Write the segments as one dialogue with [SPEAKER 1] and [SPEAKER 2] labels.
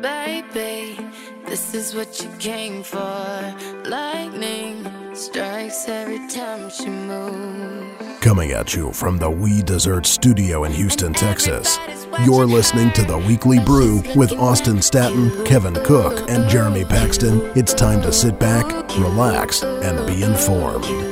[SPEAKER 1] Baby, this is what you came for. Lightning strikes every time she moves.
[SPEAKER 2] Coming at you from the We Dessert Studio in Houston, Texas. You're listening to The Weekly Brew with Austin Staton, Kevin Cook, and Jeremy Paxton. It's time to sit back, relax, and be informed.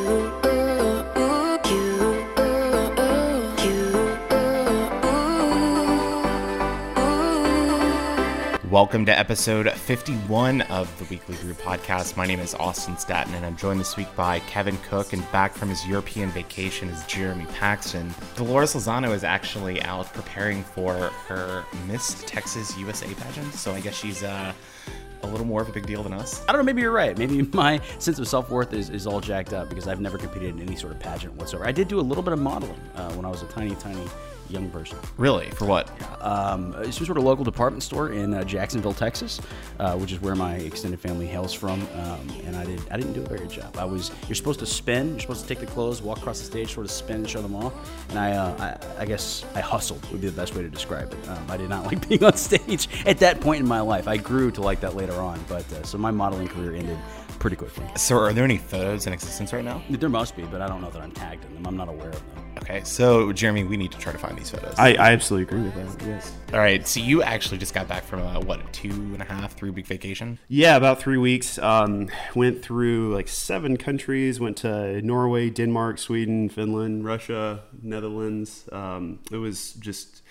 [SPEAKER 3] Welcome to episode 51 of the Weekly Brew podcast. My name is Austin Staton, and I'm joined this week by Kevin Cook, and back from his European vacation is Jeremy Paxton. Dolores Lozano is actually out preparing for her Miss Texas USA pageant, so I guess she's uh, a little more of a big deal than us.
[SPEAKER 4] I don't know, maybe you're right. Maybe my sense of self worth is, is all jacked up because I've never competed in any sort of pageant whatsoever. I did do a little bit of modeling uh, when I was a tiny, tiny young person.
[SPEAKER 3] Really? For what?
[SPEAKER 4] Um, it's some sort of local department store in uh, Jacksonville, Texas, uh, which is where my extended family hails from. Um, and I did I didn't do a very good job. I was you're supposed to spin, you're supposed to take the clothes, walk across the stage, sort of spin and show them off. And I uh, I, I, guess I hustled would be the best way to describe it. Um, I did not like being on stage at that point in my life. I grew to like that later on, but uh, so my modeling career ended pretty quickly.
[SPEAKER 3] So, are there any photos in existence right now?
[SPEAKER 4] There must be, but I don't know that I'm tagged in them. I'm not aware of them.
[SPEAKER 3] Okay, so Jeremy, we need to try to find these photos.
[SPEAKER 5] I, I absolutely agree with that. Yes.
[SPEAKER 3] All right, so you actually just got back from a what, a two and a half, three week vacation?
[SPEAKER 5] Yeah, about three weeks. Um, went through like seven countries. Went to Norway, Denmark, Sweden, Finland, Russia, Netherlands. Um, it was just.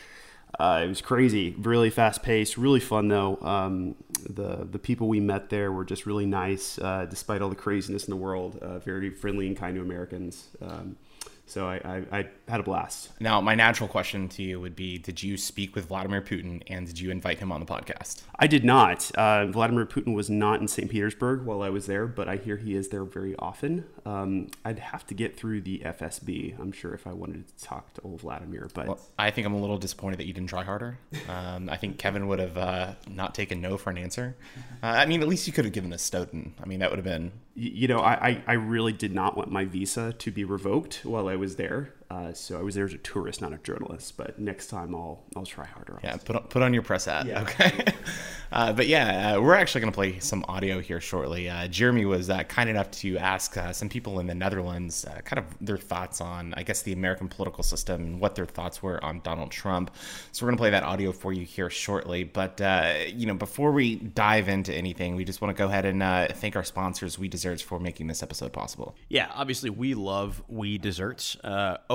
[SPEAKER 5] Uh, it was crazy, really fast paced, really fun though. Um, the the people we met there were just really nice, uh, despite all the craziness in the world. Uh, very friendly and kind to Americans. Um, so I, I, I, had a blast.
[SPEAKER 3] Now, my natural question to you would be Did you speak with Vladimir Putin and did you invite him on the podcast?
[SPEAKER 5] I did not. Uh, Vladimir Putin was not in St. Petersburg while I was there, but I hear he is there very often. Um, I'd have to get through the FSB, I'm sure, if I wanted to talk to old Vladimir. But well,
[SPEAKER 3] I think I'm a little disappointed that you didn't try harder. Um, I think Kevin would have uh, not taken no for an answer. Uh, I mean, at least you could have given us Snowden. I mean, that would have been.
[SPEAKER 5] You know, I, I really did not want my visa to be revoked while I was there. Uh, so I was there as a tourist, not a journalist. But next time I'll I'll try harder.
[SPEAKER 3] Yeah, put on, put on your press hat. Yeah. Okay. uh, but yeah, uh, we're actually going to play some audio here shortly. Uh, Jeremy was uh, kind enough to ask uh, some people in the Netherlands kind of their thoughts on, I guess, the American political system and what their thoughts were on Donald Trump. So we're going to play that audio for you here shortly. But you know, before we dive into anything, we just want to go ahead and thank our sponsors, We Desserts, for making this episode possible.
[SPEAKER 4] Yeah, obviously we love We Desserts.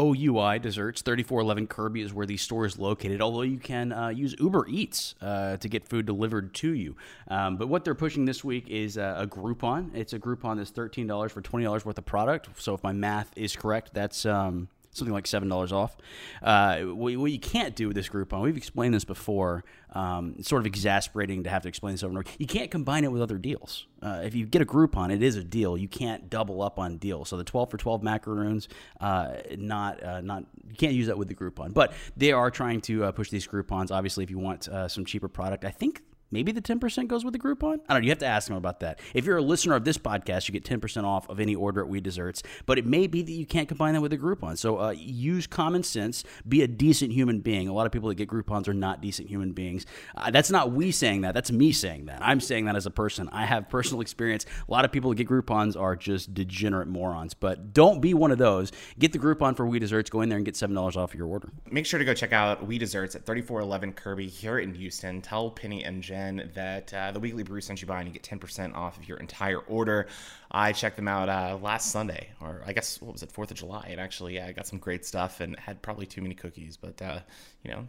[SPEAKER 4] OUI Desserts, 3411 Kirby is where the store is located, although you can uh, use Uber Eats uh, to get food delivered to you. Um, but what they're pushing this week is uh, a Groupon. It's a Groupon that's $13 for $20 worth of product. So if my math is correct, that's. Um, something like seven dollars off. Uh, what, you can't do with this Groupon, we've explained this before. Um, it's sort of exasperating to have to explain this over and over. You can't combine it with other deals. Uh, if you get a Groupon, it is a deal. You can't double up on deals. So the twelve for twelve macaroons, uh, not uh, not you can't use that with the Groupon. But they are trying to uh, push these Groupons. Obviously, if you want uh, some cheaper product, I think Maybe the 10% goes with the Groupon? I don't know. You have to ask them about that. If you're a listener of this podcast, you get 10% off of any order at We Desserts, but it may be that you can't combine that with a Groupon. So uh, use common sense, be a decent human being. A lot of people that get Groupons are not decent human beings. Uh, that's not we saying that. That's me saying that. I'm saying that as a person. I have personal experience. A lot of people that get Groupons are just degenerate morons, but don't be one of those. Get the Groupon for We Desserts. Go in there and get $7 off your order.
[SPEAKER 3] Make sure to go check out We Desserts at 3411 Kirby here in Houston. Tell Penny and Jen that uh, the Weekly Brew sent you by and you get 10% off of your entire order. I checked them out uh, last Sunday, or I guess, what was it, 4th of July, and actually I got some great stuff and had probably too many cookies, but, uh, you know,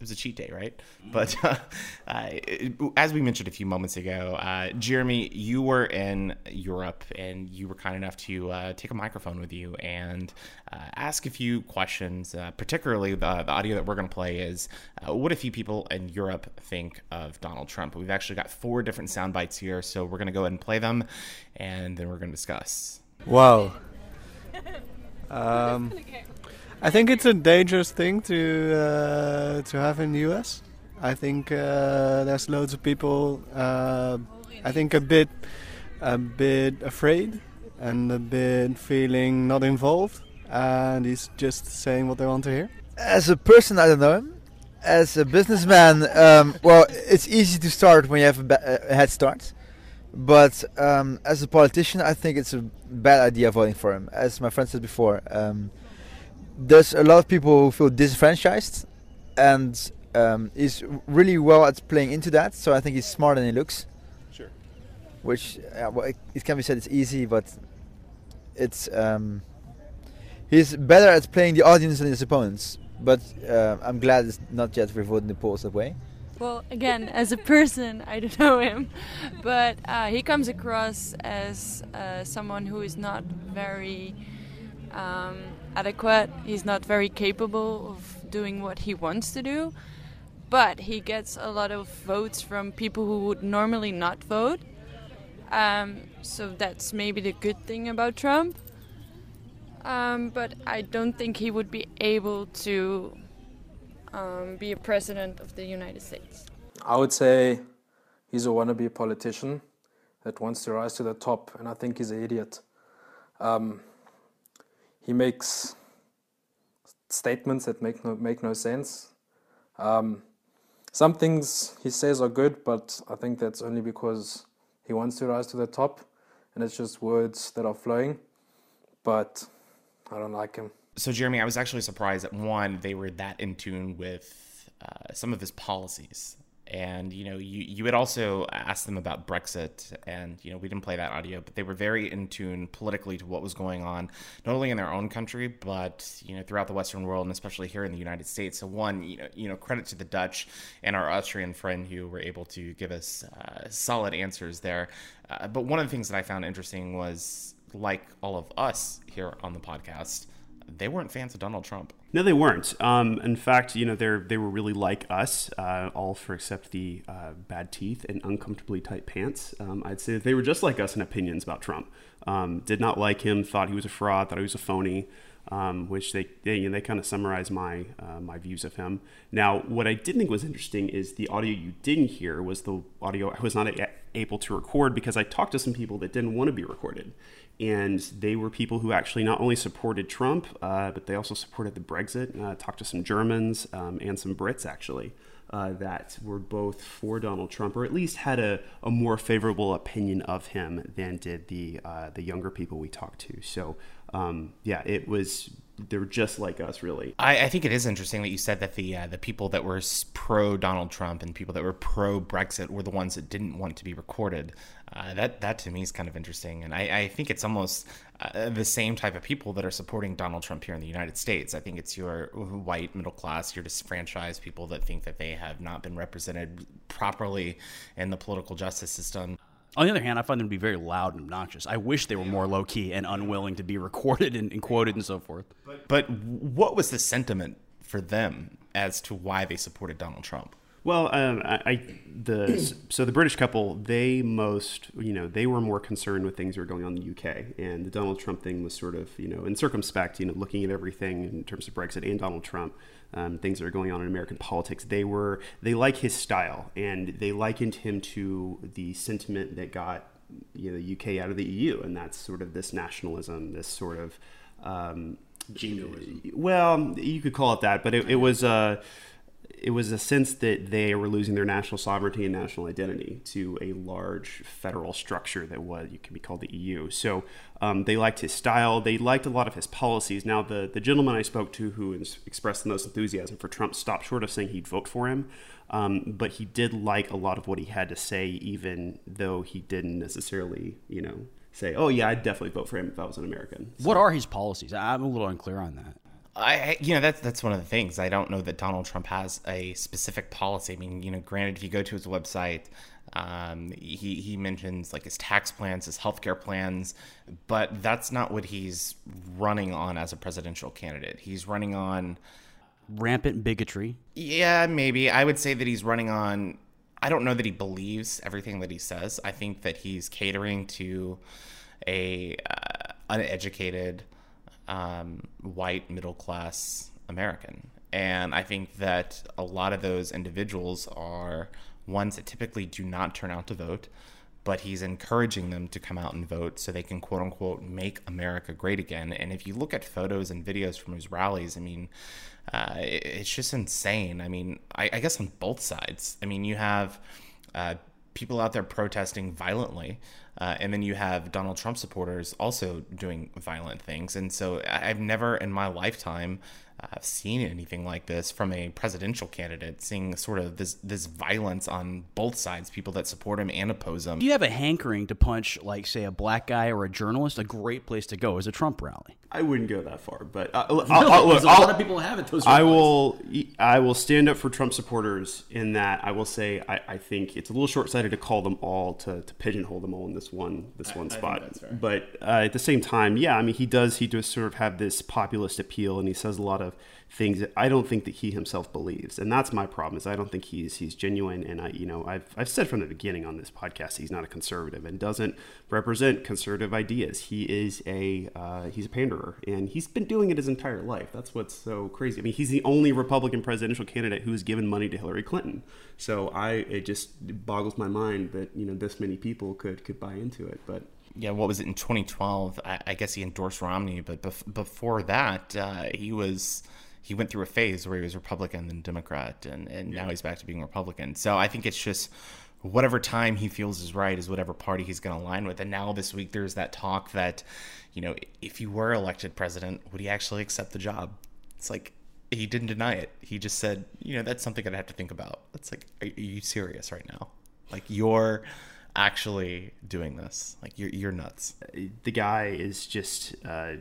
[SPEAKER 3] it was a cheat day, right? But uh, uh, as we mentioned a few moments ago, uh, Jeremy, you were in Europe and you were kind enough to uh, take a microphone with you and uh, ask a few questions. Uh, particularly, the, the, audio that we're going to play is what a few people in Europe think of Donald Trump. We've actually got four different sound bites here, so we're going to go ahead and play them and then we're going to discuss.
[SPEAKER 6] Wow. Um, I think it's a dangerous thing to uh, to have in the US. I think uh, there's loads of people. Uh, I think a bit a bit afraid and a bit feeling not involved, and he's just saying what they want to hear.
[SPEAKER 7] As a person, I don't know him. as a businessman, um, well, it's easy to start when you have a, a head start. But um, as a politician, I think it's a bad idea voting for him. As my friend said before, um, there's a lot of people who feel disenfranchised, and um, he's really well at playing into that. So I think he's smarter than he looks.
[SPEAKER 5] Sure.
[SPEAKER 7] Which, uh, well, it, it can be said it's easy, but it's um, he's better at playing the audience than his opponents. But uh, I'm glad it's not yet revolted in the polls that way.
[SPEAKER 8] Well, again, as a person, I don't know him, but uh, he comes across as uh, someone who is not very um, adequate. He's not very capable of doing what he wants to do, but he gets a lot of votes from people who would normally not vote. Um, so that's maybe the good thing about Trump. Um, but I don't think he would be able to um, be a president of the United States?
[SPEAKER 9] I would say he's a wannabe politician that wants to rise to the top, and I think he's an idiot. Um, he makes statements that make no, make no sense. Um, some things he says are good, but I think that's only because he wants to rise to the top, and it's just words that are flowing. But I don't like him
[SPEAKER 3] so Jeremy, I was actually surprised that one they were that in tune with uh, some of his policies, and you know, you you had also asked them about Brexit, and you know, we didn't play that audio, but they were very in tune politically to what was going on, not only in their own country, but you know, throughout the Western world, and especially here in the United States. So one, you know, you know, credit to the Dutch and our Austrian friend who were able to give us uh, solid answers there. Uh, but one of the things that I found interesting was, like all of us here on the podcast they weren't fans of Donald Trump.
[SPEAKER 5] No, they weren't. Um, in fact, you know, they they were really like us, uh, all for except the uh, bad teeth and uncomfortably tight pants. Um, I'd say they were just like us in opinions about Trump. Um, did not like him. Thought he was a fraud. Thought he was a phony. Um, which they they, you know, they kind of summarize my uh, my views of him. Now, what I did think was interesting is the audio you didn't hear was the audio I was not able to record because I talked to some people that didn't want to be recorded and they were people who actually not only supported Trump, uh, but they also supported the Brexit. Uh, talked to some Germans um, and some Brits actually uh, that were both for Donald Trump, or at least had a, a more favorable opinion of him than did the uh, the younger people we talked to. So um, yeah, it was they're just like us, really.
[SPEAKER 3] I, I, think it is interesting that you said that the uh, the people that were pro Donald Trump and people that were pro Brexit were the ones that didn't want to be recorded. Uh, that that to me is kind of interesting, and I, I think it's almost uh, the same type of people that are supporting Donald Trump here in the United States. I think it's your white middle class, your disenfranchised people that think that they have not been represented properly in the political justice system.
[SPEAKER 4] On the other hand, I find them to be very loud and obnoxious. I wish they were more low key and unwilling to be recorded and, and quoted and so forth.
[SPEAKER 3] But, but what was the sentiment for them as to why they supported Donald Trump?
[SPEAKER 5] Well, um, I, I, the so the British couple they most you know they were more concerned with things that were going on in the UK, and the Donald Trump thing was sort of you know in circumspect, you know, looking at everything in terms of Brexit and Donald Trump, um, things that are going on in American politics. They were they like his style, and they likened him to the sentiment that got you know, the UK out of the EU, and that's sort of this nationalism, this sort of um, Well, you could call it that, but it, it was. Uh, it was a sense that they were losing their national sovereignty and national identity to a large federal structure that was you can be called the EU. So um, they liked his style. They liked a lot of his policies. Now the the gentleman I spoke to who expressed the most enthusiasm for Trump stopped short of saying he'd vote for him, um, but he did like a lot of what he had to say, even though he didn't necessarily you know say, "Oh yeah, I'd definitely vote for him if I was an American."
[SPEAKER 4] So, what are his policies? I'm a little unclear on that.
[SPEAKER 3] I, you know, that's that's one of the things. I don't know that Donald Trump has a specific policy. I mean, you know, granted, if you go to his website, um, he he mentions like his tax plans, his healthcare plans, but that's not what he's running on as a presidential candidate. He's running on
[SPEAKER 4] rampant bigotry.
[SPEAKER 3] Yeah, maybe I would say that he's running on. I don't know that he believes everything that he says. I think that he's catering to a uh, uneducated um, white middle class American. And I think that a lot of those individuals are ones that typically do not turn out to vote, but he's encouraging them to come out and vote so they can quote unquote make America great again. And if you look at photos and videos from his rallies, I mean, uh, it's just insane. I mean, I, I, guess on both sides. I mean, you have uh, people out there protesting violently, uh, and then you have Donald Trump supporters also doing violent things. And so I've never in my lifetime I've seen anything like this from a presidential candidate, seeing sort of this this violence on both sides, people that support him and oppose him.
[SPEAKER 4] Do you have a hankering to punch, like, say, a black guy or a journalist? A great place to go is a Trump rally.
[SPEAKER 5] I wouldn't go that far, but uh,
[SPEAKER 4] I'll, I'll, look, a lot of people have it. Those
[SPEAKER 5] I will. I will stand up for Trump supporters in that I will say I, I think it's a little short sighted to call them all to, to, pigeonhole them all in this one this one I, spot. I but uh, at the same time, yeah, I mean he does he does sort of have this populist appeal, and he says a lot of things that I don't think that he himself believes, and that's my problem. Is I don't think he's he's genuine, and I you know I've I've said from the beginning on this podcast he's not a conservative and doesn't represent conservative ideas. He is a uh, he's a panderer, and he's been doing it his entire life. That's what's so crazy. I mean, he's the only Republican presidential candidate who has given money to Hillary Clinton. So I it just boggles my mind that you know this many people could could buy into it, but
[SPEAKER 3] yeah, what was it in 2012? I, I guess he endorsed Romney, but bef- before that, uh, he was he went through a phase where he was Republican then Democrat, and, and yeah. now he's back to being Republican. So I think it's just whatever time he feels is right is whatever party he's going to align with. And now this week there's that talk that, you know, if he were elected president, would he actually accept the job? It's like he didn't deny it. He just said, you know, that's something I'd have to think about. It's like, are, are you serious right now? Like you're actually doing this? Like you're you're nuts.
[SPEAKER 5] The guy is just. Uh,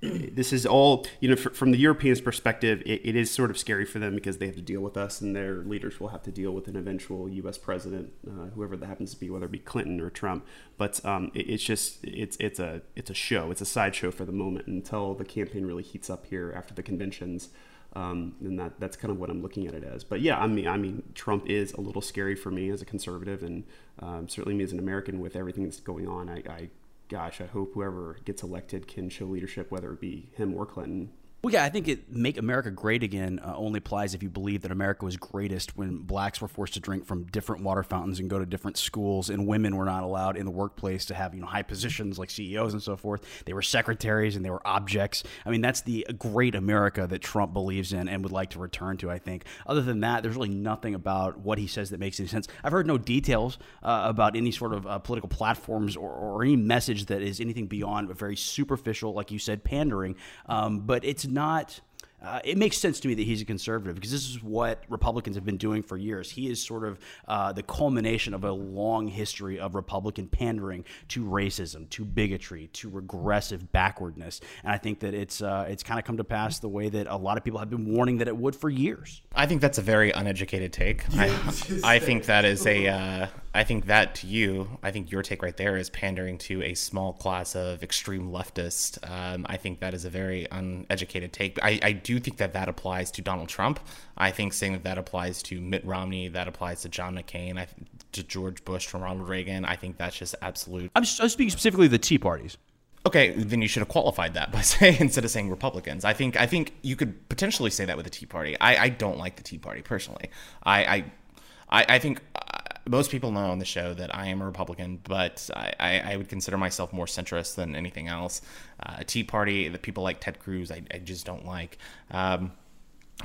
[SPEAKER 5] this is all you know from the Europeans' perspective. It, it is sort of scary for them because they have to deal with us, and their leaders will have to deal with an eventual U.S. president, uh, whoever that happens to be, whether it be Clinton or Trump. But um, it, it's just it's it's a it's a show. It's a sideshow for the moment until the campaign really heats up here after the conventions. Um, and that that's kind of what I'm looking at it as. But yeah, I mean, I mean, Trump is a little scary for me as a conservative, and um, certainly me as an American with everything that's going on. I, I gosh, I hope whoever gets elected can show leadership, whether it be him or Clinton.
[SPEAKER 4] Well, yeah, I think it "Make America Great Again" uh, only applies if you believe that America was greatest when blacks were forced to drink from different water fountains and go to different schools, and women were not allowed in the workplace to have you know high positions like CEOs and so forth. They were secretaries and they were objects. I mean, that's the great America that Trump believes in and would like to return to. I think. Other than that, there's really nothing about what he says that makes any sense. I've heard no details uh, about any sort of uh, political platforms or, or, any message that is anything beyond a very superficial, like you said, pandering. Um, but it's not uh, it makes sense to me that he's a conservative because this is what Republicans have been doing for years. He is sort of uh, the culmination of a long history of Republican pandering to racism, to bigotry, to regressive backwardness, and I think that it's uh, it's kind of come to pass the way that a lot of people have been warning that it would for years.
[SPEAKER 3] I think that's a very uneducated take. I, I think that is a uh, I think that to you, I think your take right there is pandering to a small class of extreme leftists. Um, I think that is a very uneducated take. I, I do think that that applies to Donald Trump. I think saying that that applies to Mitt Romney, that applies to John McCain, I, to George Bush, to Ronald Reagan. I think that's just absolute.
[SPEAKER 4] I'm, I'm speaking specifically of the Tea parties.
[SPEAKER 3] Okay, then you should have qualified that by saying instead of saying Republicans. I think I think you could potentially say that with the Tea Party. I, I don't like the Tea Party personally. I I, I think most people know on the show that I am a Republican, but I, I would consider myself more centrist than anything else. Uh, Tea Party, the people like Ted Cruz, I, I just don't like. Um,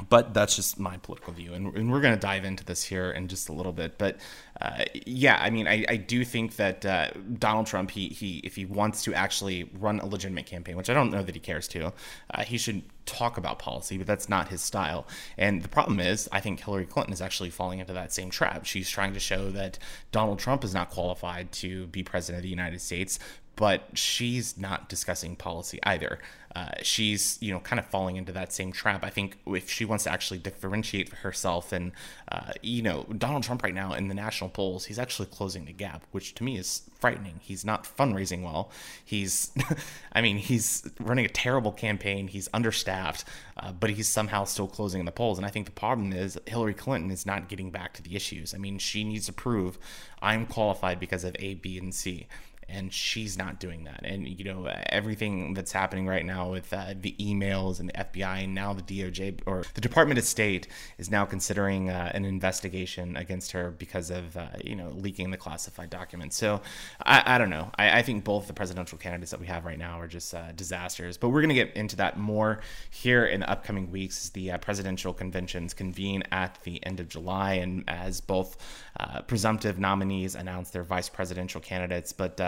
[SPEAKER 3] but that's just my political view, and, and we're going to dive into this here in just a little bit. But uh, yeah, I mean, I, I do think that uh, Donald Trump, he he, if he wants to actually run a legitimate campaign, which I don't know that he cares to, uh, he should talk about policy, but that's not his style. And the problem is, I think Hillary Clinton is actually falling into that same trap. She's trying to show that Donald Trump is not qualified to be president of the United States, but she's not discussing policy either. Uh, she's you know kind of falling into that same trap. I think if she wants to actually differentiate herself, and uh, you know Donald Trump right now in the national polls, he's actually closing the gap, which to me is frightening. He's not fundraising well. He's, I mean, he's running a terrible campaign. He's understaffed, uh, but he's somehow still closing in the polls. And I think the problem is Hillary Clinton is not getting back to the issues. I mean, she needs to prove I'm qualified because of A, B, and C and she's not doing that. And you know everything that's happening right now with uh, the emails and the FBI and now the DOJ or the Department of State is now considering uh, an investigation against her because of uh, you know leaking the classified documents. So I, I don't know. I, I, think both the presidential candidates that we have right now are just uh, disasters. But we're going to get into that more here in the upcoming weeks. As the uh, presidential conventions convene at the end of July, and as both uh, presumptive nominees announce their vice presidential candidates. But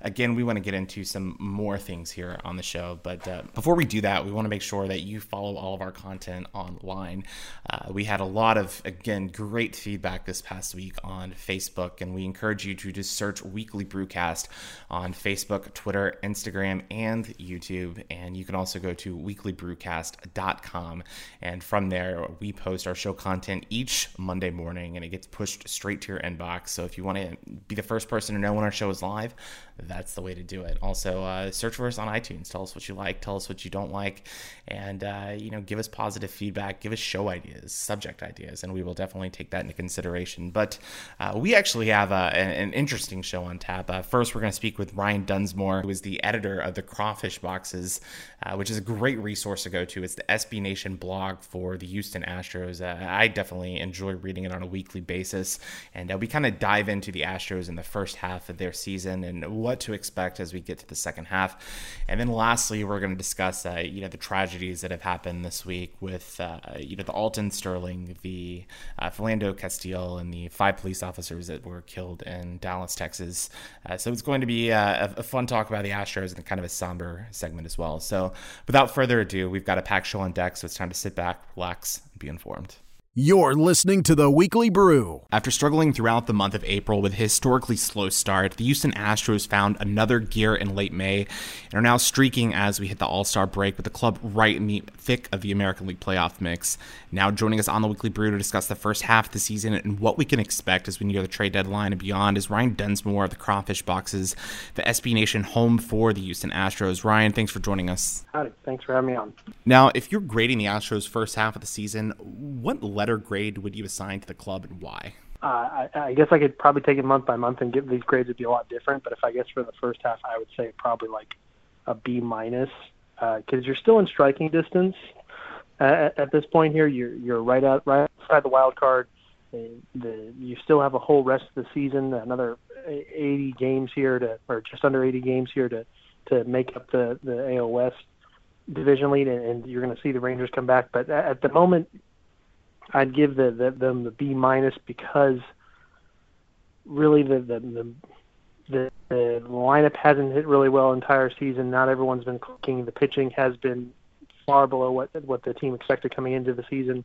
[SPEAKER 3] again, we want to get into some more things here on the show. But uh, before we do that, we want to make sure that you follow all of our content online. Uh, we had a lot of, again, great feedback this past week on Facebook, and we encourage you to just search Weekly Brewcast on Facebook, Twitter, Instagram, and YouTube. And you can also go to weeklybrewcast.com. And from there, we post our show content each Monday morning, and it gets pushed straight to your inbox. So if you want to be the first person to know when our show is live, that's the way to do it. Also, uh, search for us on iTunes. Tell us what you like, tell us what you don't like, and uh, you know, give us positive feedback, give us show ideas, subject ideas, and we will definitely take that into consideration. But uh, we actually have uh, an, an, interesting show on tap. Uh, first, we're going to speak with Ryan Dunsmore, who is the editor of the Crawfish Boxes, uh, which is a great resource to go to. It's the SB Nation blog for the Houston Astros. I definitely enjoy reading it on a weekly basis, and we kind of dive into the Astros in the first half of their season and what to expect as we get to the second half. And then lastly, we're going to discuss, uh, you know, the tragedies that have happened this week with, uh, you know, the Alton Sterling, the uh, Philando Castile, and the five police officers that were killed in Dallas, Texas. Uh, so it's going to be uh, a, a, fun talk about the Astros and kind of a somber segment as well. So without further ado, we've got a packed show on deck, so it's time to sit back, relax, and be informed.
[SPEAKER 2] You're listening to the Weekly Brew.
[SPEAKER 3] After struggling throughout the month of April with a historically slow start, the Houston Astros found another gear in late May and are now streaking as we hit the All Star break with the club right in the thick of the American League playoff mix. Now, joining us on the Weekly Brew to discuss the first half of the season and what we can expect as we near the trade deadline and beyond is Ryan Dunsmore of the Crawfish Boxes, the SB Nation home for the Houston Astros. Ryan, thanks for joining us.
[SPEAKER 10] Howdy. Thanks for having me on.
[SPEAKER 3] Now, if you're grading the Astros' first half of the season, what letter grade would you assign to the club and why?
[SPEAKER 10] Uh, I, I guess I could probably take it month by month and give these grades would be a lot different. But if I guess for the first half, I would say probably like a B minus because uh, you're still in striking distance at, at this point here. You're you're right out right outside the wild card. The, you still have a whole rest of the season, another 80 games here to, or just under 80 games here to to make up the the AL West division lead, and, and you're going to see the Rangers come back. But at the moment, I'd give the, the them the B minus because really the the, the the lineup hasn't hit really well entire season. Not everyone's been clicking. The pitching has been far below what what the team expected coming into the season,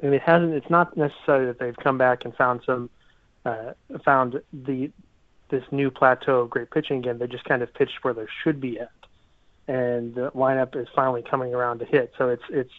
[SPEAKER 10] and it hasn't. It's not necessarily that they've come back and found some uh, found the this new plateau of great pitching again. They just kind of pitched where they should be at, and the lineup is finally coming around to hit. So it's it's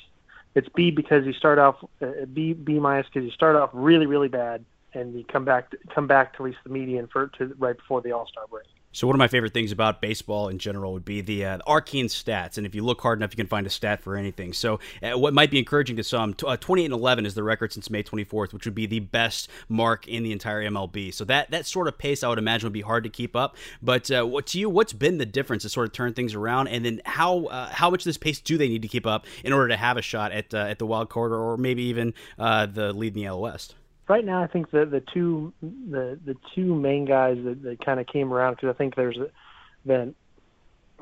[SPEAKER 10] it's B because you start off uh, B B minus because you start off really really bad and you come back to, come back to at least the median for to right before the All Star break.
[SPEAKER 4] So one of my favorite things about baseball in general would be the, uh, arcane stats, and if you look hard enough, you can find a stat for anything. So uh, what might be encouraging to some, uh, 28 and 11 is the record since May 24th, which would be the best mark in the entire MLB. So that that sort of pace, I would imagine, would be hard to keep up. But uh, what to you, what's been the difference to sort of turn things around, and then how uh, how much of this pace do they need to keep up in order to have a shot at uh, at the wild card or maybe even the lead in the AL West?
[SPEAKER 10] Right now, I think the the two the the two main guys that, that kind of came around because I think there's been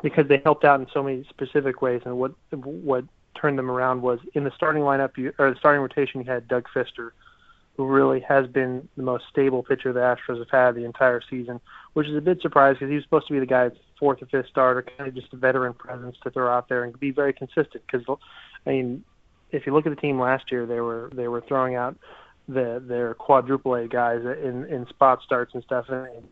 [SPEAKER 10] because they helped out in so many specific ways, and what what turned them around was in the starting lineup you, or the starting rotation. You had Doug Fister, who really has been the most stable pitcher the Astros have had the entire season, which is a bit surprising because he was supposed to be the guy fourth or fifth starter, kind of just a veteran presence to throw out there and be very consistent. Because I mean, if you look at the team last year, they were they were throwing out the their quadruple A guys in in spot starts and stuff, and, and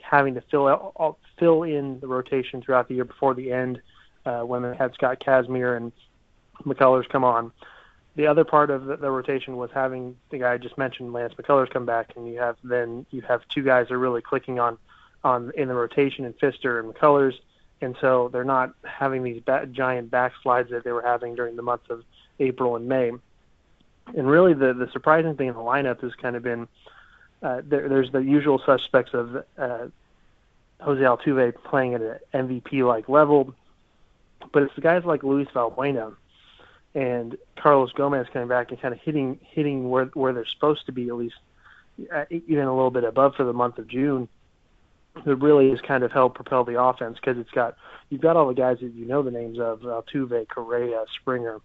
[SPEAKER 10] having to fill out, fill in the rotation throughout the year before the end uh, when they had Scott Kazmir and McCullers come on. The other part of the, the rotation was having the guy I just mentioned, Lance McCullers, come back, and you have then you have two guys that are really clicking on on in the rotation in Fister and McCullers, and so they're not having these ba- giant backslides that they were having during the months of April and May and really the the surprising thing in the lineup has kind of been uh, there, there's the usual suspects of uh, Jose Altuve playing at an MVP like level, but it's the guys like Luis Valbuena and Carlos Gomez coming back and kind of hitting hitting where where they're supposed to be at least uh, even a little bit above for the month of June. That really has kind of helped propel the offense because it's got you've got all the guys that you know the names of Altuve, Correa, Springer.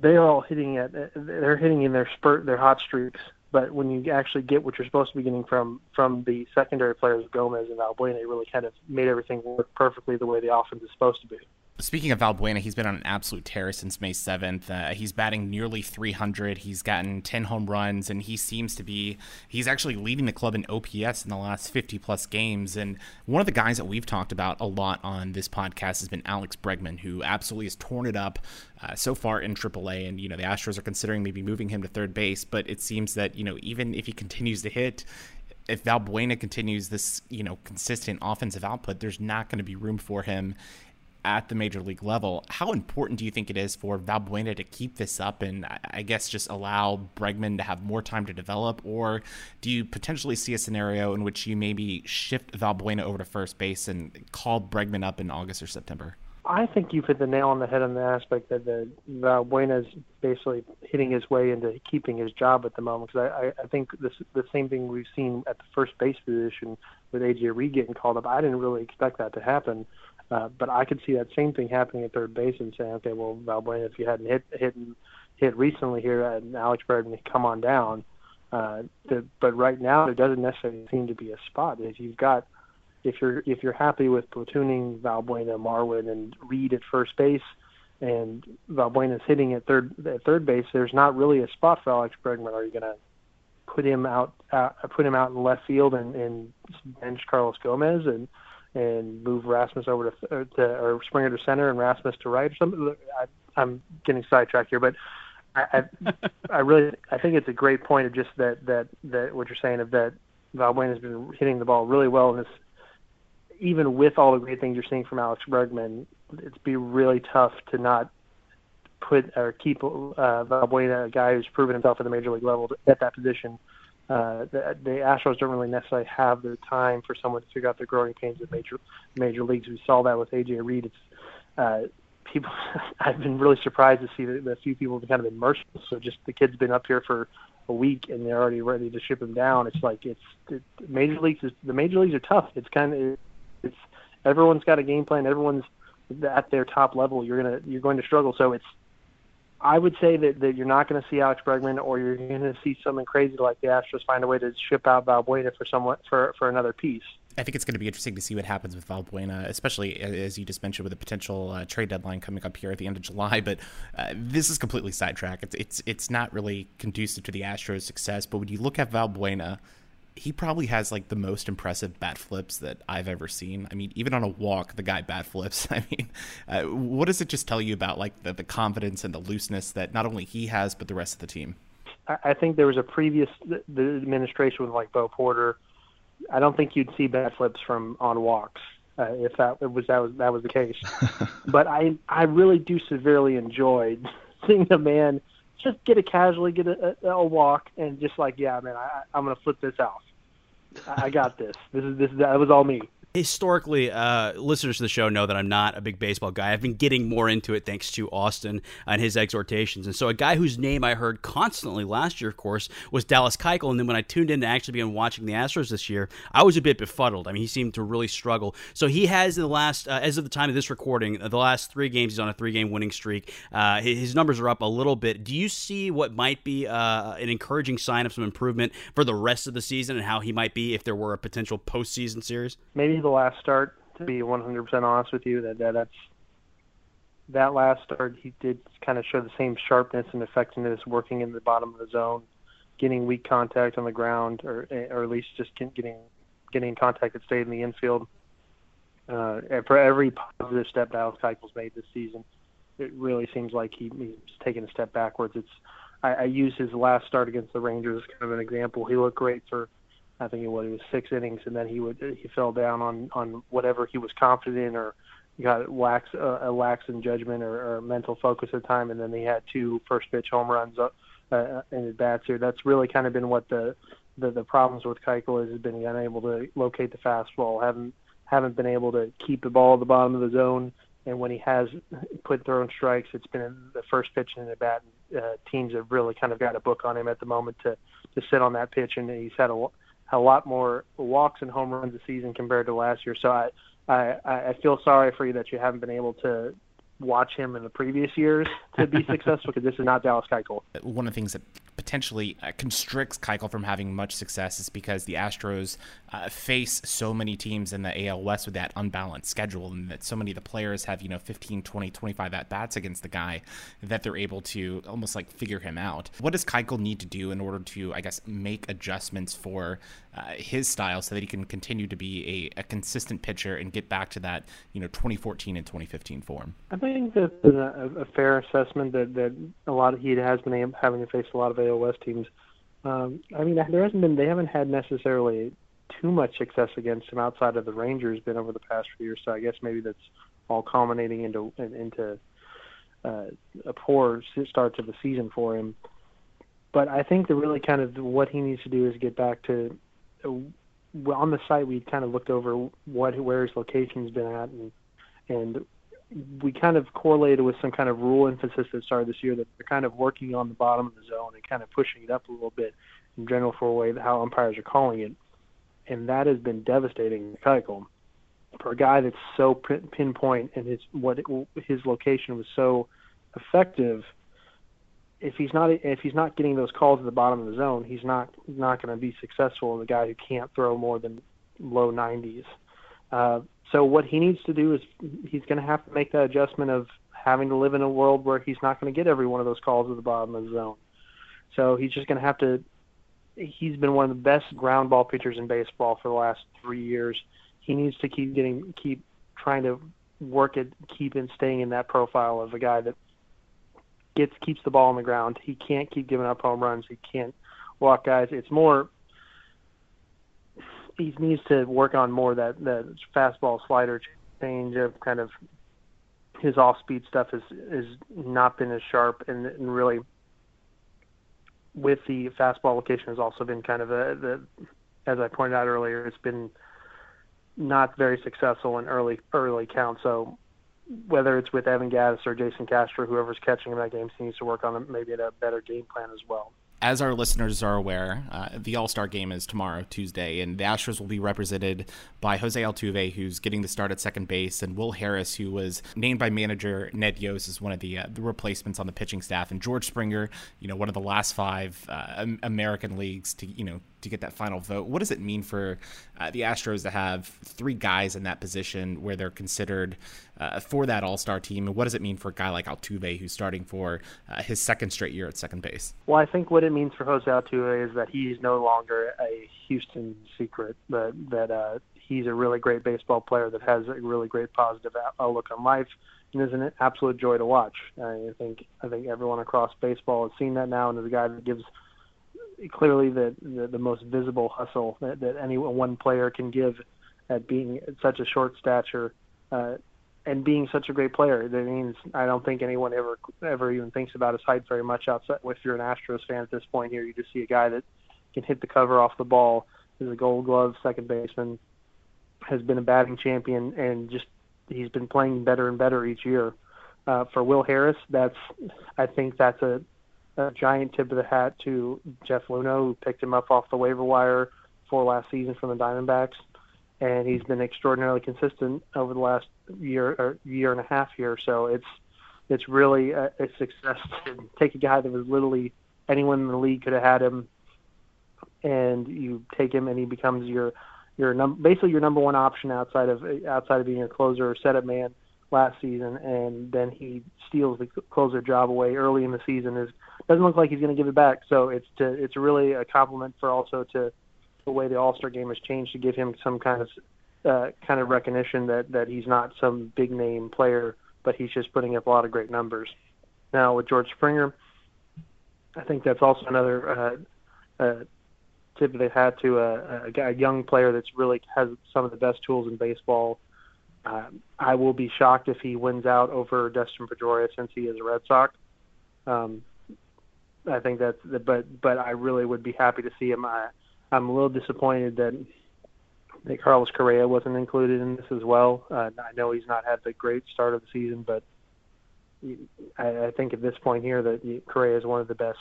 [SPEAKER 10] They are all hitting at they're hitting in their spurt their hot streaks. But when you actually get what you're supposed to be getting from from the secondary players, Gomez and Valbuena, it really kind of made everything work perfectly the way the offense is supposed to be.
[SPEAKER 3] Speaking of Valbuena, he's been on an absolute tear since May 7th. Uh, he's batting nearly 300. He's gotten 10 home runs, and he seems to be, he's actually leading the club in OPS in the last 50 plus games. And one of the guys that we've talked about a lot on this podcast has been Alex Bregman, who absolutely has torn it up uh, so far in AAA. And, you know, the Astros are considering maybe moving him to third base, but it seems that, you know, even if he continues to hit, if Valbuena continues this, you know, consistent offensive output, there's not going to be room for him at the major league level. How important do you think it is for Valbuena to keep this up and I guess just allow Bregman to have more time to develop? Or do you potentially see a scenario in which you maybe shift Valbuena over to first base and call Bregman up in August or September?
[SPEAKER 10] I think you've hit the nail on the head on the aspect that the Valbuena is basically hitting his way into keeping his job at the moment. Because I, I think this the same thing we've seen at the first base position with AJ Reed getting called up. I didn't really expect that to happen. Uh, but I could see that same thing happening at third base and saying, okay, well, Valbuena, if you hadn't hit hit hit recently here, and Alex Bregman, come on down. Uh, the, but right now, there doesn't necessarily seem to be a spot. If you've got, if you're if you're happy with platooning Valbuena, Marwin, and Reed at first base, and Valbuena's hitting at third at third base, there's not really a spot for Alex Bregman. Are you going to put him out uh, put him out in left field and, and bench Carlos Gomez and and move Rasmus over to, uh, to or Springer to center and Rasmus to right or something. I, I'm getting sidetracked here, but I, I, I really I think it's a great point of just that that that what you're saying of that Valbuena has been hitting the ball really well, and this even with all the great things you're seeing from Alex Bregman, it's be really tough to not put or keep uh, Valbuena, a guy who's proven himself at the major league level, at that position uh, the, the Astros don't really necessarily have the time for someone to figure out the growing pains of major major leagues. We saw that with AJ Reed. It's uh, people. I've been really surprised to see that a few people have kind of been merciless. So just the kid's been up here for a week and they're already ready to ship him down. It's like it's it, major leagues. Is, the major leagues are tough. It's kind of it's everyone's got a game plan. Everyone's at their top level. You're gonna you're going to struggle. So it's I would say that, that you're not going to see Alex Bregman, or you're going to see something crazy like the Astros find a way to ship out Valbuena for someone for for another piece.
[SPEAKER 3] I think it's going to be interesting to see what happens with Valbuena, especially as you just mentioned with the potential uh, trade deadline coming up here at the end of July. But uh, this is completely sidetracked. It's, it's it's not really conducive to the Astros' success. But when you look at Valbuena, he probably has like the most impressive bat flips that I've ever seen. I mean, even on a walk, the guy bat flips. I mean, uh, what does it just tell you about like the, the confidence and the looseness that not only he has, but the rest of the team?
[SPEAKER 10] I think there was a previous the, the administration with like Bo Porter. I don't think you'd see bat flips from on walks uh, if that was that was that was the case. but I I really do severely enjoyed seeing a man just get a casually get a, a, a walk and just like yeah man I, I'm gonna flip this out. I got this. This is this that was all me
[SPEAKER 4] historically, uh, listeners to the show know that I'm not a big baseball guy. I've been getting more into it thanks to Austin and his exhortations. And so, a guy whose name I heard constantly last year, of course, was Dallas Keuchel. And then when I tuned in to actually begin watching the Astros this year, I was a bit befuddled. I mean, he seemed to really struggle. So he has in the last, uh, as of the time of this recording, the last three games, he's on a three-game winning streak. Uh, his numbers are up a little bit. Do you see what might be uh, an encouraging sign of some improvement for the rest of the season and how he might be if there were a potential postseason series?
[SPEAKER 10] Maybe the last start. To be 100% honest with you, that, that that's that last start he did kind of show the same sharpness and effectiveness working in the bottom of the zone, getting weak contact on the ground, or or at least just getting getting contact that stayed in the infield. Uh, for every positive step Dallas Keuchel's made this season, it really seems like he, he's taking a step backwards. It's I, I use his last start against the Rangers as kind of an example. He looked great for I think it was, it was six innings, and then he would he fell down on on whatever he was confident in, or got lax uh, a lax in judgment or, or mental focus at the time, and then he had two first pitch home runs up uh, in his bats here. That's really kind of been what the the the problems with Keuchel is has been unable to locate the fastball, haven't haven't been able to keep the ball at the bottom of the zone, and when he has put thrown strikes, it's been the first pitch in the bat. Uh, teams have really kind of got a book on him at the moment to to sit on that pitch, and he's had a a lot more walks and home runs this season compared to last year. So I I I feel sorry for you that you haven't been able to watch him in the previous years to be successful because this is not Dallas Keuchel.
[SPEAKER 3] One of the things that potentially uh, constricts Keuchel from having much success is because the Astros uh, face so many teams in the AL West with that unbalanced schedule and that so many of the players have, you know, 15, 20, 25 at bats against the guy that they're able to almost like figure him out. What does Keuchel need to do in order to, I guess, make adjustments for uh, his style so that he can continue to be a, a, consistent pitcher and get back to that, you know, 2014 and 2015 form?
[SPEAKER 10] I think that's a, a fair assessment that, that a lot of, he has been having to face a lot of AL West teams. Um, I mean, there hasn't been, they haven't had necessarily too much success against him outside of the Rangers been over the past few years. So I guess maybe that's all culminating into into uh, a poor start to the season for him. But I think that really kind of what he needs to do is get back to well, on the site we kind of looked over what where his location's been at and and we kind of correlated with some kind of rule emphasis that started this year that they're kind of working on the bottom of the zone and kind of pushing it up a little bit in general for a way how umpires are calling it and that has been devastating to Keuchel. For a guy that's so pinpoint and his what it, his location was so effective, if he's not if he's not getting those calls at the bottom of the zone, he's not not going to be successful. The guy who can't throw more than low 90s. Uh, so what he needs to do is he's going to have to make that adjustment of having to live in a world where he's not going to get every one of those calls at the bottom of the zone. So he's just going to have to he's been one of the best ground ball pitchers in baseball for the last three years. He needs to keep getting, keep trying to work at, keep and staying in that profile of a guy that gets keeps the ball on the ground. He can't keep giving up home runs. He can't walk guys. It's more. He needs to work on more that that fastball slider change of kind of his off speed stuff has has not been as sharp and, and really with the fastball location has also been kind of a, the, as I pointed out earlier, it's been not very successful in early early counts. So whether it's with Evan Gattis or Jason Castro, whoever's catching in that game, he needs to work on maybe a better game plan as well
[SPEAKER 3] as our listeners are aware, uh, the All Star game is tomorrow, Tuesday, and the Astros will be represented by Jose Altuve, who's getting the start at second base, and Will Harris, who was named by manager Ned Yost as one of the uh, the replacements on the pitching staff, and George Springer, you know, one of the last five uh, American leagues to you know to get that final vote. What does it mean for uh, the Astros to have three guys in that position where they're considered uh, for that All Star team? And what does it mean for a guy like Altuve who's starting for uh, his second straight year at second base?
[SPEAKER 10] Well, I think what it means for Jose Altuve is that he's no longer a Houston secret, but that uh, he's a really great baseball player that has a really great positive outlook on life and is an absolute joy to watch. I think I think everyone across baseball has seen that now, and is a guy that gives clearly the, the, the most visible hustle that, that any one player can give at being such a short stature uh, and being such a great player. That means I don't think anyone ever ever even thinks about his height very much outside. If you're an Astros fan at this point here, you just see a guy that can hit the cover off the ball, is a Gold Glove second baseman, has been a batting champion, and just he's been playing better and better each year. Uh, for Will Harris, that's I think that's a a giant tip of the hat to Jeff Luhnow, who picked him up off the waiver wire for last season from the Diamondbacks, and he's been extraordinarily consistent over the last year or year and a half here. So it's it's really a, a success to take a guy that was literally anyone in the league could have had him, and you take him and he becomes your your num- basically your number one option outside of outside of being your closer or setup man last season, and then he steals the closer job away early in the season. Is doesn't look like he's going to give it back. So it's to it's really a compliment for also to the way the All Star game has changed to give him some kind of uh, kind of recognition that that he's not some big name player, but he's just putting up a lot of great numbers. Now with George Springer, I think that's also another uh, uh, tip they had to a, a, a young player that's really has some of the best tools in baseball uh, I will be shocked if he wins out over Dustin Pedroia since he is a Red Sox. Um, I think that's, but but I really would be happy to see him. I I'm a little disappointed that that Carlos Correa wasn't included in this as well. Uh, I know he's not had the great start of the season, but I, I think at this point here that Correa is one of the best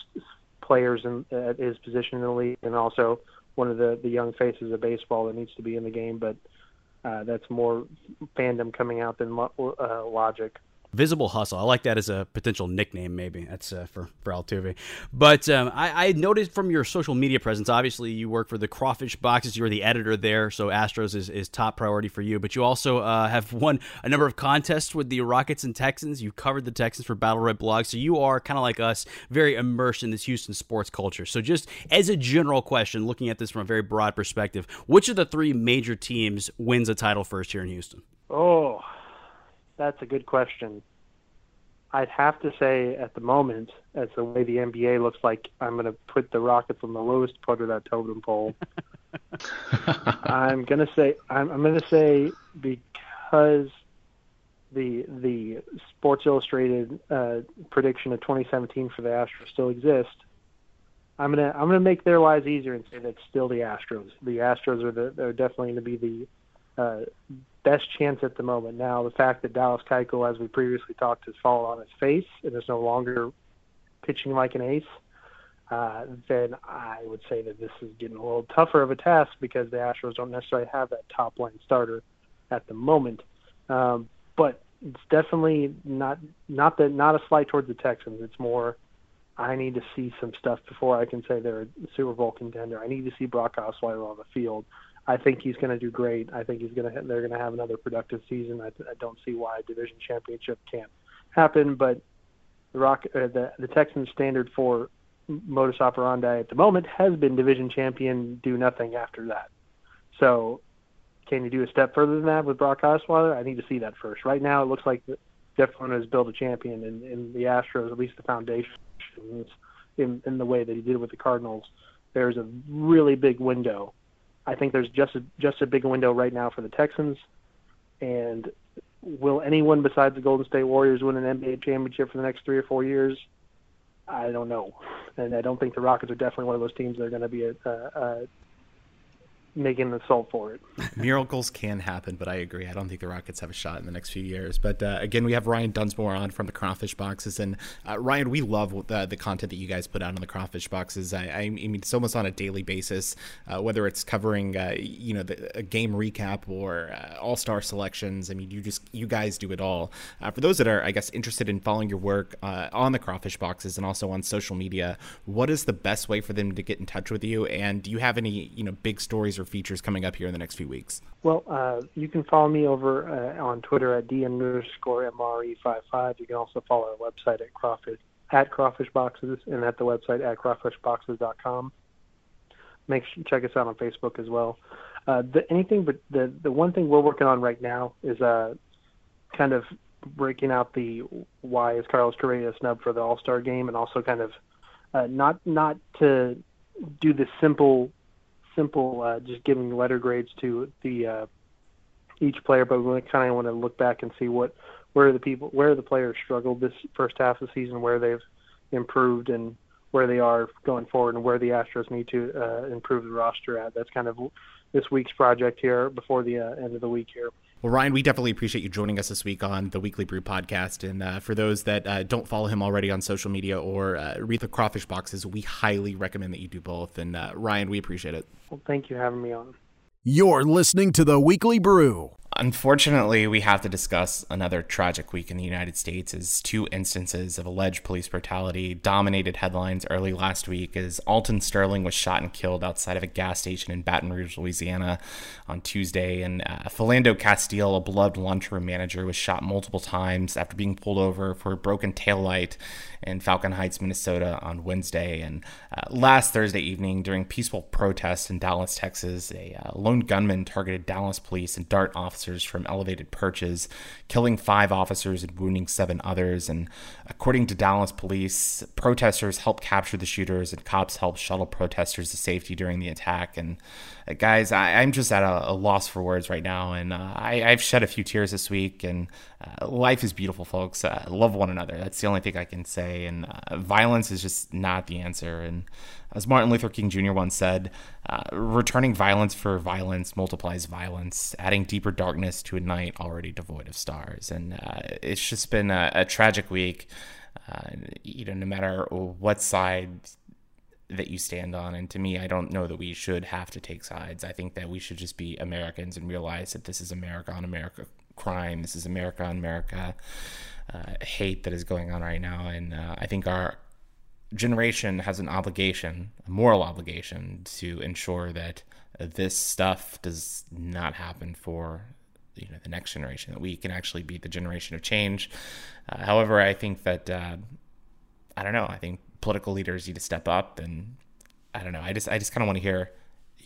[SPEAKER 10] players in, at his position in the league, and also one of the the young faces of baseball that needs to be in the game. But that's more fandom coming out than uh, logic.
[SPEAKER 4] Visible Hustle. I like that as a potential nickname, maybe. That's uh, for, for Altuve. But um, I, I, noticed from your social media presence, obviously, you work for the Crawfish Boxes. You're the editor there, so Astros is, is top priority for you. But you also uh, have won a number of contests with the Rockets and Texans. You covered the Texans for Battle Red Blog. So you are kind of like us, very immersed in this Houston sports culture. So, just as a general question, looking at this from a very broad perspective, which of the three major teams wins a title first here in Houston?
[SPEAKER 10] Oh, that's a good question. I'd have to say at the moment, as the way the NBA looks like, I'm going to put the Rockets on the lowest part of that totem pole. I'm going to say I'm, I'm going to say because the the Sports Illustrated uh, prediction of 2017 for the Astros still exists. I'm gonna I'm gonna make their lives easier and say that still the Astros. The Astros are the are definitely going to be the uh, best chance at the moment. Now, the fact that Dallas Keuchel, as we previously talked, has fallen on his face and is no longer pitching like an ace, uh, then I would say that this is getting a little tougher of a task because the Astros don't necessarily have that top line starter at the moment. Um, but it's definitely not not that not a slight towards the Texans. It's more I need to see some stuff before I can say they're a Super Bowl contender. I need to see Brock Osweiler on the field. I think he's going to do great. I think he's going to they're going to have another productive season. I, I don't see why a division championship can't happen. But the Rock, uh, the the Texans' standard for modus operandi at the moment has been division champion, do nothing after that. So, can you do a step further than that with Brock Osweiler? I need to see that first. Right now, it looks like Jeff Luhnow has built a champion, in, in the Astros, at least the foundation, in in the way that he did with the Cardinals. There's a really big window I think there's just a, just a big window right now for the Texans. And will anyone besides the Golden State Warriors win an NBA championship for the next three or four years? I don't know, and I don't think the Rockets are definitely one of those teams that are going to be a, a, a making the assault for it.
[SPEAKER 3] Miracles can happen, but I agree. I don't think the Rockets have a shot in the next few years. But uh, again, we have Ryan Dunsmore on from the Crawfish Boxes, and uh, Ryan, we love the, the content that you guys put out on the Crawfish Boxes. I, I mean, it's almost on a daily basis, uh, whether it's covering uh, you know the, a game recap or uh, All Star selections. I mean, you just you guys do it all. Uh, for those that are, I guess, interested in following your work on the Crawfish Boxes and also on social media, what is the best way for them to get in touch with you? And do you have any you know big stories or features coming up here in the next few weeks?
[SPEAKER 10] Well, uh, you can follow me over uh, on Twitter at D underscore mre55. You can also follow our website at crawfish at crawfish boxes and at the website at crawfishboxes.com. Make sure check us out on Facebook as well. Uh, the, anything but the the one thing we're working on right now is uh, kind of breaking out the why is Carlos Correa snub for the All Star game, and also kind of uh, not not to do the simple simple uh, just giving letter grades to the uh, each player, but we kind of want to look back and see what where the people where the players struggled this first half of the season, where they've improved, and where they are going forward, and where the Astros need to uh, improve the roster at. That's kind of this week's project here before the uh, end of the week here.
[SPEAKER 3] Well, Ryan, we definitely appreciate you joining us this week on the Weekly Brew podcast. And uh, for those that uh, don't follow him already on social media or uh, read the crawfish boxes, we highly recommend that you do both. And uh, Ryan, we appreciate it.
[SPEAKER 10] Well, thank you for having me on.
[SPEAKER 2] You're listening to the Weekly Brew.
[SPEAKER 3] Unfortunately, we have to discuss another tragic week in the United States as two instances of alleged police brutality dominated headlines early last week as Alton Sterling was shot and killed outside of a gas station in Baton Rouge, Louisiana on Tuesday, and uh, Philando Castile, a beloved lunchroom manager, was shot multiple times after being pulled over for a broken taillight in Falcon Heights, Minnesota on Wednesday. And uh, last Thursday evening, during peaceful protests in Dallas, Texas, a uh, lone gunman targeted Dallas police and DART officers from elevated perches, killing five officers and wounding seven others. And according to Dallas police, protesters helped capture the shooters and cops helped shuttle protesters to safety during the attack. And guys, I, am just at a, a, loss for words right now, and uh, I, have shed a few tears this week. And uh, life is beautiful, folks. Uh, love one another. That's the only thing I can say. And uh, violence is just not the answer. And as Martin Luther King Jr. once said, uh, returning violence for violence multiplies violence, adding deeper darkness to a night already devoid of stars. And uh, it's just been a, a tragic week. you know, no matter what side that you stand on. And to me, I don't know that we should have to take sides. I think that we should just be Americans and realize that this is America on America crime. This is America on America uh, hate that is going on right now. And uh, I think our generation has an obligation, a moral obligation, to ensure that this stuff does not happen for you know the next generation. That we can actually be the generation of change. Uh, however, I think that uh, I don't know. I think political leaders need to step up. And I don't know. I just I just kind of want to hear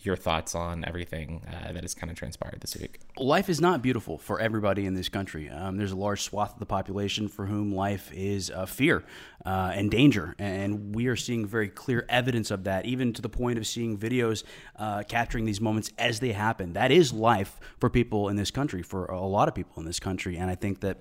[SPEAKER 3] your thoughts on everything uh, that has kind of transpired this week.
[SPEAKER 4] Life is not beautiful for everybody in this country. Um, there's a large swath of the population for whom life is uh, fear uh, and danger. And we are seeing very clear evidence of that, even to the point of seeing videos uh, capturing these moments as they happen. That is life for people in this country, for a lot of people in this country. And I think that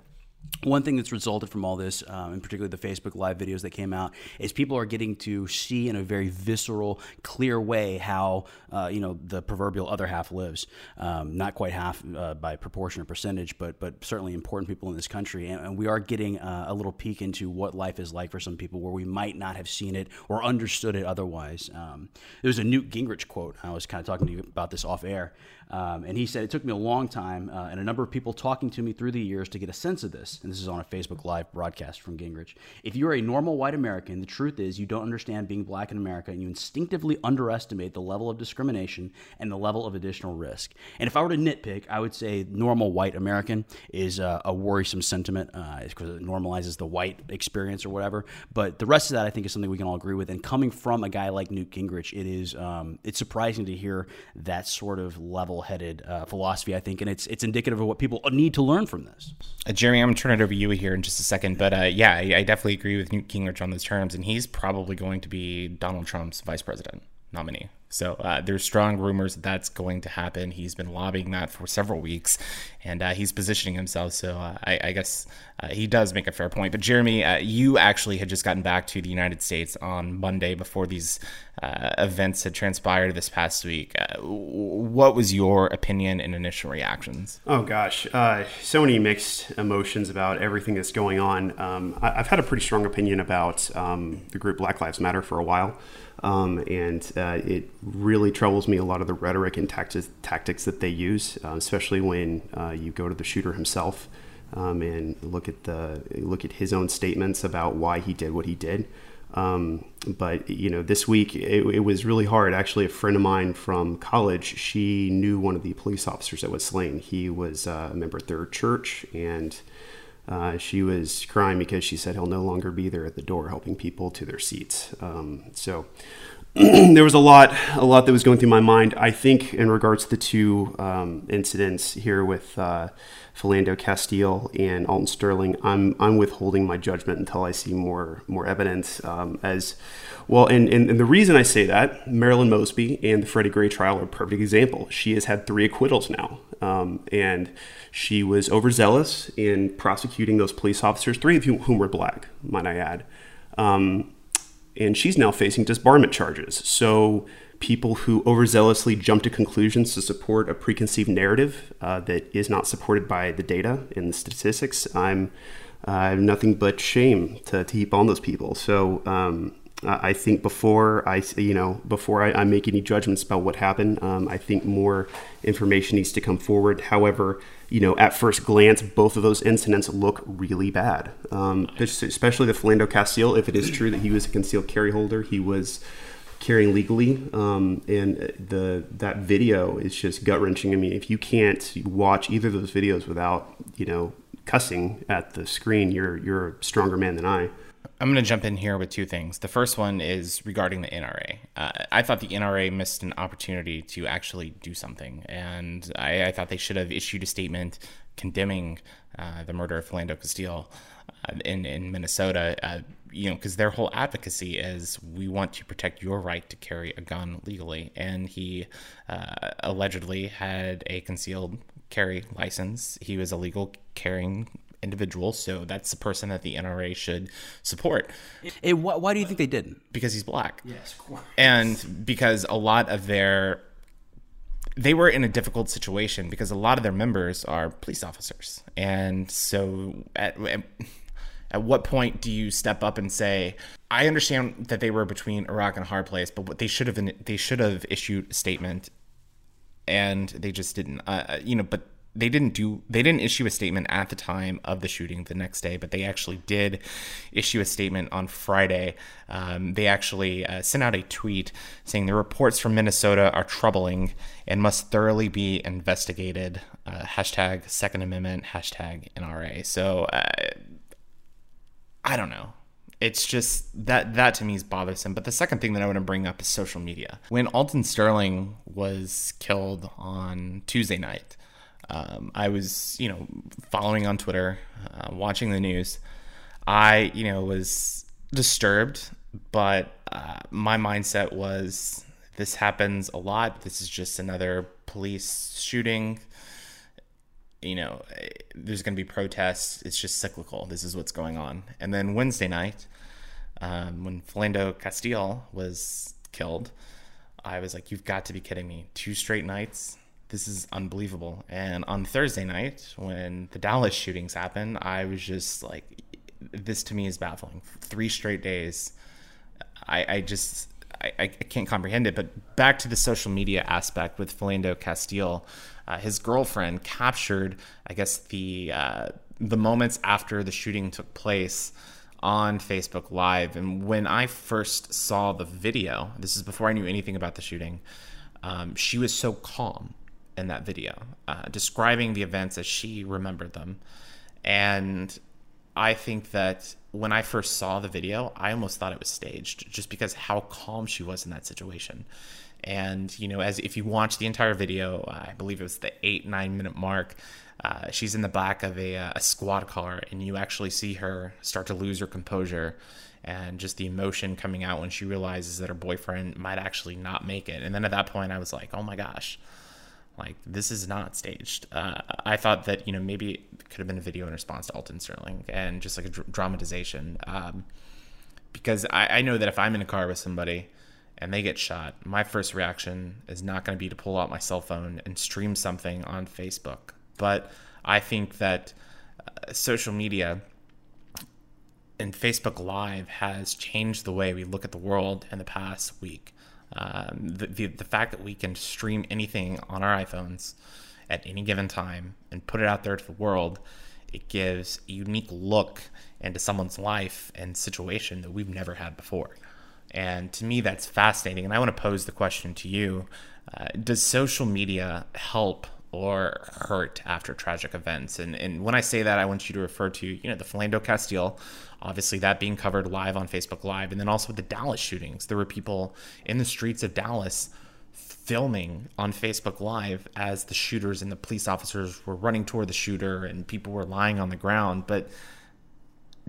[SPEAKER 4] one thing that's resulted from all this, um, and particularly the Facebook Live videos that came out, is people are getting to see in a very visceral, clear way how uh, you know the proverbial other half lives. Um, not quite half uh, by proportion or percentage, but but certainly important people in this country, and, and we are getting uh, a little peek into what life is like for some people where we might not have seen it or understood it otherwise. Um, was a Newt Gingrich quote. I was kind of talking to you about this off air. Um, and he said, It took me a long time uh, and a number of people talking to me through the years to get a sense of this. And this is on a Facebook Live broadcast from Gingrich. If you're a normal white American, the truth is you don't understand being black in America and you instinctively underestimate the level of discrimination and the level of additional risk. And if I were to nitpick, I would say normal white American is uh, a worrisome sentiment because uh, it normalizes the white experience or whatever. But the rest of that, I think, is something we can all agree with. And coming from a guy like Newt Gingrich, it is um, it's surprising to hear that sort of level level-headed uh, philosophy, I think, and it's it's indicative of what people need to learn from this.
[SPEAKER 3] Uh, Jeremy, I'm to turn it over to you here in just a second, but uh, yeah, I, I, definitely agree with Newt Gingrich on those terms, and he's probably going to be Donald Trump's vice president nominee. So uh, there's strong rumors that that's going to happen. He's been lobbying that for several weeks, and uh, he's positioning himself. So uh, I, I, guess uh, he does make a fair point. But Jeremy, uh, you actually had just gotten back to the United States on Monday before these uh, events had transpired this past week. what was your opinion and initial reactions?
[SPEAKER 5] Oh gosh, so many mixed emotions about everything that's going on. Um, I, have had a pretty strong opinion about um, the group Black Lives Matter for a while. Um, and uh, it really troubles me a lot of the rhetoric and tactics, tactics that they use, uh, especially when uh, you go to the shooter himself um, and look at the look at his own statements about why he did what he did. Um, but you know, this week it, it, was really hard. Actually, a friend of mine from college, she knew one of the police officers that was slain. He was uh, a member of their Church, and uh, she was crying because she said he'll no longer be there at the door helping people to their seats. Um, so there was a lot, a lot that was going through my mind. I think in regards to the two um, incidents here with uh, Philando Castile and Alton Sterling, I'm I'm withholding my judgment until I see more more evidence. Um, as well, and, and, and the reason I say that, Marilyn Mosby and the Freddie Gray trial are a perfect example. She has had three acquittals now, um, and she was overzealous in prosecuting those police officers, three of whom were black, might I add. Um, and she's now facing disbarment charges. So people who overzealously jump to conclusions to support a preconceived narrative uh, that is not supported by the data and the statistics, I'm I have nothing but shame to, to heap on those people. So um, I think before I, you know, before I, I make any judgments about what happened, um, I think more information needs to come forward. However, you know, at first glance, both of those incidents look really bad. Um, especially the Philando Castile. If it is true that he was a concealed carry holder, he was carrying legally, um, and the that video is just gut wrenching. I mean, if you can't watch either of those videos without, you know, cussing at the screen, you're you're a stronger man than I.
[SPEAKER 3] I'm going to jump in here with two things. The first one is regarding the NRA. Uh, I thought the NRA missed an opportunity to actually do something, and I, I thought they should have issued a statement condemning uh, the murder of Philando Castile uh, in in Minnesota. Uh, you know, because their whole advocacy is we want to protect your right to carry a gun legally, and he uh, allegedly had a concealed carry license. He was a legal carrying individual, so that's the person that the NRA should support.
[SPEAKER 4] It, why, why do you think they didn't?
[SPEAKER 3] Because he's black.
[SPEAKER 4] Yes, of course.
[SPEAKER 3] And because a lot of their they were in a difficult situation because a lot of their members are police officers. And so at, at what point do you step up and say, I understand that they were between a rock and a hard place, but what they should have they should have issued a statement and they just didn't uh, uh, you know, but they didn't do they didn't issue a statement at the time of the shooting the next day but they actually did issue a statement on friday um, they actually uh, sent out a tweet saying the reports from minnesota are troubling and must thoroughly be investigated uh, hashtag second amendment hashtag nra so uh, i don't know it's just that that to me is bothersome. But the second thing that I want to bring up is social media. When Alton Sterling was killed on Tuesday night, um, I was, you know, following on Twitter, uh, watching the news. I, you know, was disturbed, but uh, my mindset was this happens a lot. This is just another police shooting. You know, there's going to be protests. It's just cyclical. This is what's going on. And then Wednesday night, um, when Philando Castile was killed, I was like, you've got to be kidding me. Two straight nights this is unbelievable. And on Thursday night, when the Dallas shootings happened, I was just like, this to me is baffling. Three straight days. I, I just, I, I can't comprehend it. But back to the social media aspect with Philando Castile, uh, his girlfriend captured, I guess, the, uh, the moments after the shooting took place on Facebook Live. And when I first saw the video, this is before I knew anything about the shooting, um, she was so calm in that video, uh, describing the events as she remembered them. And I think that when I first saw the video, I almost thought it was staged just because how calm she was in that situation. And, you know, as if you watch the entire video, I believe it was the eight, nine minute mark, uh, she's in the back of a, a squad car, and you actually see her start to lose her composure and just the emotion coming out when she realizes that her boyfriend might actually not make it. And then at that point, I was like, oh my gosh, like this is not staged. Uh, I thought that you know maybe it could have been a video in response to Alton Sterling and just like a dr- dramatization. Um, because I, I know that if I'm in a car with somebody and they get shot, my first reaction is not going to be to pull out my cell phone and stream something on Facebook. But I think that uh, social media and Facebook Live has changed the way we look at the world in the past week. Um, the, the, the fact that we can stream anything on our iPhones at any given time and put it out there to the world, it gives a unique look into someone's life and situation that we've never had before. And to me, that's fascinating. And I want to pose the question to you uh, Does social media help or hurt after tragic events. And and when I say that, I want you to refer to you know the Philando Castile, obviously that being covered live on Facebook Live, and then also the Dallas shootings. There were people in the streets of Dallas filming on Facebook Live as the shooters and the police officers were running toward the shooter, and people were lying on the ground, but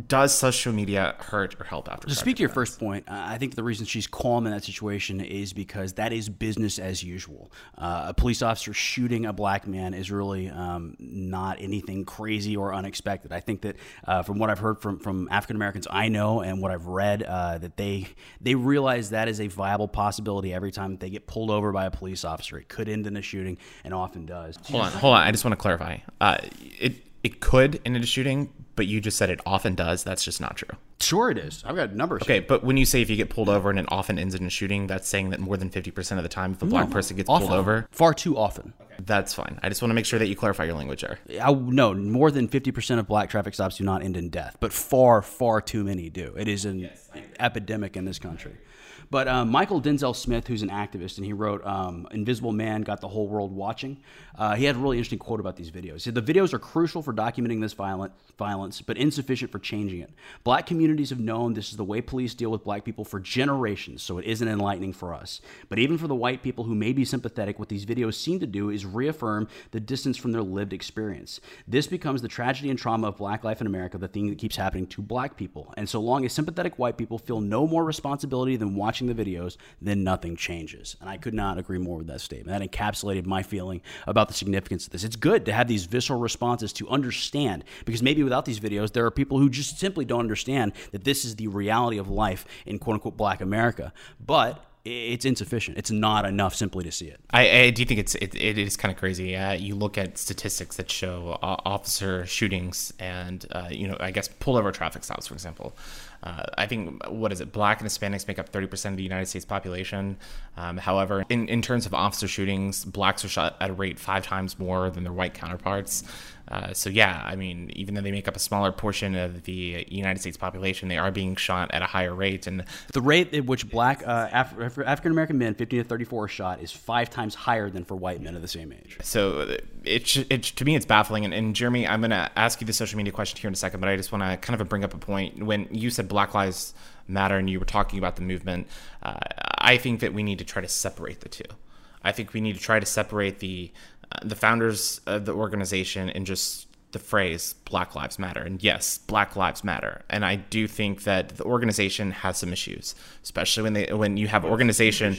[SPEAKER 3] does social media hurt or help after?
[SPEAKER 4] To speak to your first point, I think the reason she's calm in that situation is because that is business as usual. Uh, a police officer shooting a black man is really um, not anything crazy or unexpected. I think that uh, from what I've heard from, from African Americans I know and what I've read, uh, that they they realize that is a viable possibility every time they get pulled over by a police officer. It could end in a shooting, and often does.
[SPEAKER 3] Hold on, hold on. I just want to clarify. Uh, it it could end in a shooting, but you just said it often does. That's just not true.
[SPEAKER 4] Sure, it is. I've got numbers.
[SPEAKER 3] Okay, but when you say if you get pulled over and it often ends in a shooting, that's saying that more than 50% of the time, if a black no, person gets
[SPEAKER 4] often.
[SPEAKER 3] pulled over,
[SPEAKER 4] far too often.
[SPEAKER 3] That's fine. I just want to make sure that you clarify your language there.
[SPEAKER 4] I, no, more than 50% of black traffic stops do not end in death, but far, far too many do. It is an. Yes, epidemic in this country. But um, Mychal Denzel Smith, who's an activist, and he wrote um, Invisible Man Got the Whole World Watching, uh, he had a really interesting quote about these videos. He said, The videos are crucial for documenting this violent, violence, but insufficient for changing it. Black communities have known this is the way police deal with black people for generations, so it isn't enlightening for us. But even for the white people who may be sympathetic, what these videos seem to do is reaffirm the distance from their lived experience. This becomes the tragedy and trauma of black life in America, the thing that keeps happening to black people. And so long as sympathetic white people feel no more responsibility than watching the videos, then nothing changes. And I could not agree more with that statement. That encapsulated my feeling about the significance of this. It's good to have these visceral responses to understand, because maybe without these videos, there are people who just simply don't understand that this is the reality of life in quote unquote black America. But it's insufficient. It's not enough simply to see it.
[SPEAKER 3] I, I do think it's it, it is kind of crazy. Uh, you look at statistics that show uh, officer shootings and uh, you know I guess pull over traffic stops, for example. Uh, I think what is it? Black and Hispanics make up 30% of the United States population. Um, however, in, in terms of officer shootings, blacks are shot at a rate five times more than their white counterparts. Uh, so yeah, I mean, even though they make up a smaller portion of the United States population, they are being shot at a higher rate. And
[SPEAKER 4] the rate at which black uh, Af- African American men, 15 to 34, are shot is five times higher than for white men of the same age.
[SPEAKER 3] So it, it to me it's baffling. And, and Jeremy, I'm going to ask you the social media question here in a second, but I just want to kind of bring up a point when you said Black Lives Matter and you were talking about the movement. Uh, I think that we need to try to separate the two. I think we need to try to separate the uh, the founders of the organization and just the phrase Black Lives Matter. And yes, Black Lives Matter. And I do think that the organization has some issues, especially when they when you have organization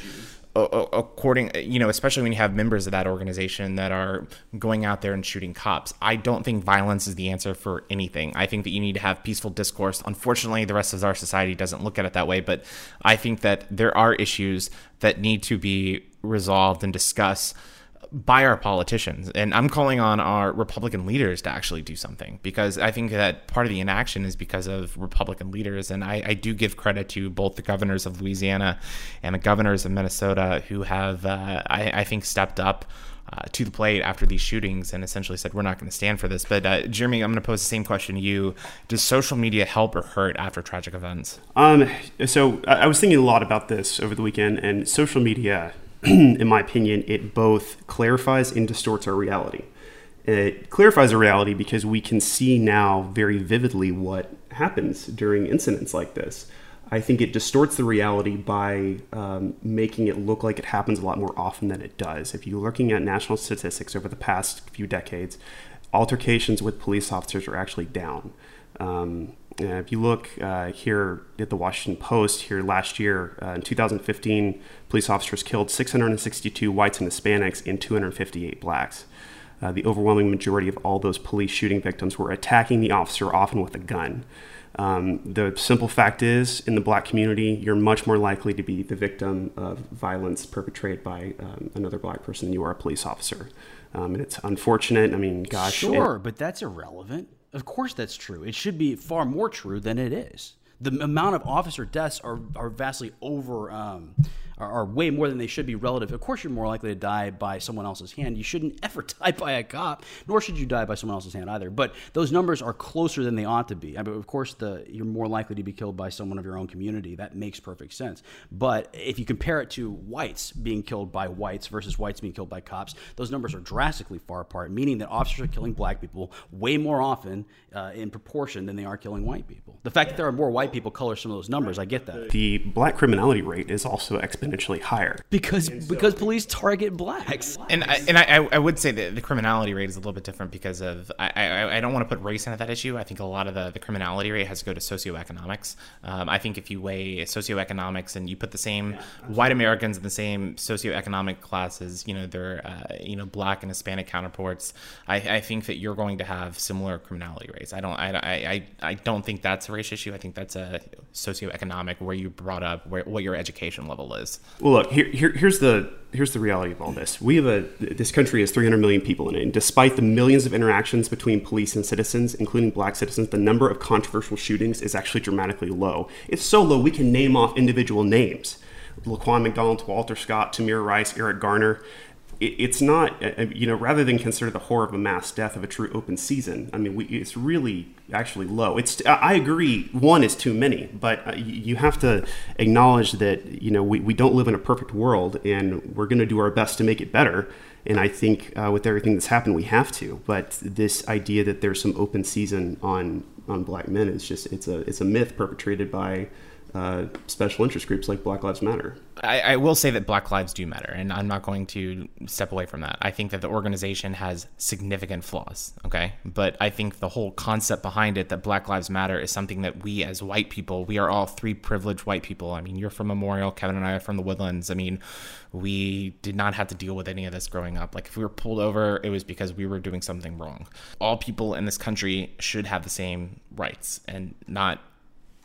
[SPEAKER 3] according you know especially when you have members of that organization that are going out there and shooting cops i don't think violence is the answer for anything. I think that you need to have peaceful discourse. Unfortunately the rest of our society doesn't look at it that way but i think that there are issues that need to be resolved and discussed by our politicians. And I'm calling on our Republican leaders to actually do something because I think that part of the inaction is because of Republican leaders. And I, I do give credit to both the governors of Louisiana and the governors of Minnesota who have, uh, I, I, think, stepped up. Uh, to the plate after these shootings and essentially said we're not going to stand for this. But uh, Jeremy, I'm going to pose the same question to you: Does social media help or hurt after tragic events?
[SPEAKER 5] Um, so I was thinking a lot about this over the weekend, and social media in my opinion, it both clarifies and distorts our reality. It clarifies our reality because we can see now very vividly what happens during incidents like this. I think it distorts the reality by um, making it look like it happens a lot more often than it does. If you're looking at national statistics over the past few decades, altercations with police officers are actually down. Um, if you look uh, here at the Washington Post, here last year uh, in 2015, police officers killed 662 whites and Hispanics and 258 blacks. Uh, the overwhelming majority of all those police shooting victims were attacking the officer, often with a gun. Um, the simple fact is, in the black community, you're much more likely to be the victim of violence perpetrated by um, another black person than you are a police officer. Um, and it's unfortunate. I mean, gosh.
[SPEAKER 4] Sure, it, but that's irrelevant. Of course, that's true. It should be far more true than it is. The amount of officer deaths are, are vastly over um, are, are, way more than they should be relative. Of course, you're more likely to die by someone else's hand. You shouldn't ever die by a cop, nor should you die by someone else's hand either. But those numbers are closer than they ought to be. I mean, of course, the you're more likely to be killed by someone of your own community. That makes perfect sense. But if you compare it to whites being killed by whites versus whites being killed by cops, those numbers are drastically far apart, meaning that officers are killing black people way more often uh, in proportion than they are killing white people. The fact that there are more white people colors some of those numbers. I get that.
[SPEAKER 5] The black criminality rate is also exponentially higher
[SPEAKER 4] because so, because police target blacks.
[SPEAKER 3] And I, and I, I would say that the criminality rate is a little bit different because of I, I, I don't want to put race into that issue. I think a lot of the, the criminality rate has to go to socioeconomics. Um, I think if you weigh socioeconomics and you put the same yeah, white Americans in the same socioeconomic classes, you know, their uh, you know black and Hispanic counterparts, I, I think that you're going to have similar criminality rates. I don't I, I, I don't think that's a race issue. I think that's a socioeconomic where you brought up where, what your education level is.
[SPEAKER 5] Well, look here, here here's the here's the reality of all this. We have a this country has 300 million people in it, and despite the millions of interactions between police and citizens, including black citizens, the number of controversial shootings is actually dramatically low. It's so low we can name off individual names: Laquan McDonald, Walter Scott, Tamir Rice, Eric Garner it's not, uh, uh, you know, rather than consider the horror of a mass death of a true open season, I mean, we, it's really actually low. It's, I agree, one is too many, but uh, you have to acknowledge that, you know, we, we don't live in a perfect world and we're going to do our best to make it better. And I think uh, with everything that's happened, we have to. But this idea that there's some open season on on black men is just it's a it's a myth perpetrated by uh, special interest groups like Black Lives Matter.
[SPEAKER 3] I, I, will say that Black Lives do matter, and I'm not going to step away from that. I think that the organization has significant flaws, okay? But I think the whole concept behind it that Black Lives Matter is something that we as white people, we are all three privileged white people. I mean, you're from Memorial, Kevin and I are from the Woodlands. I mean, we did not have to deal with any of this growing up. Like, if we were pulled over, it was because we were doing something wrong. All people in this country should have the same rights and not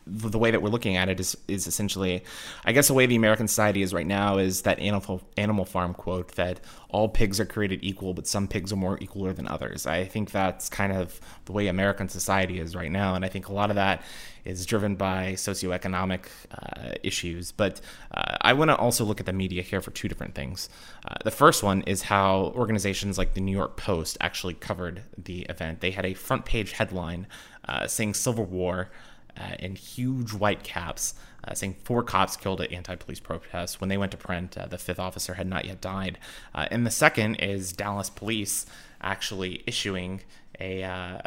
[SPEAKER 3] the way that we're looking at it is is essentially, I guess, the way the American society is right now is that animal Animal Farm quote that all pigs are created equal, but some pigs are more equaler than others. I think that's kind of the way American society is right now, and I think a lot of that is driven by socioeconomic uh, issues. But uh, I want to also look at the media here for two different things. Uh, the first one is how organizations like the New York Post actually covered the event. They had a front page headline uh, saying "Civil War." Uh, in huge white caps, uh, saying four cops killed at anti-police protests. When they went to print, uh, the fifth officer had not yet died. Uh, and the second is Dallas police actually issuing a uh,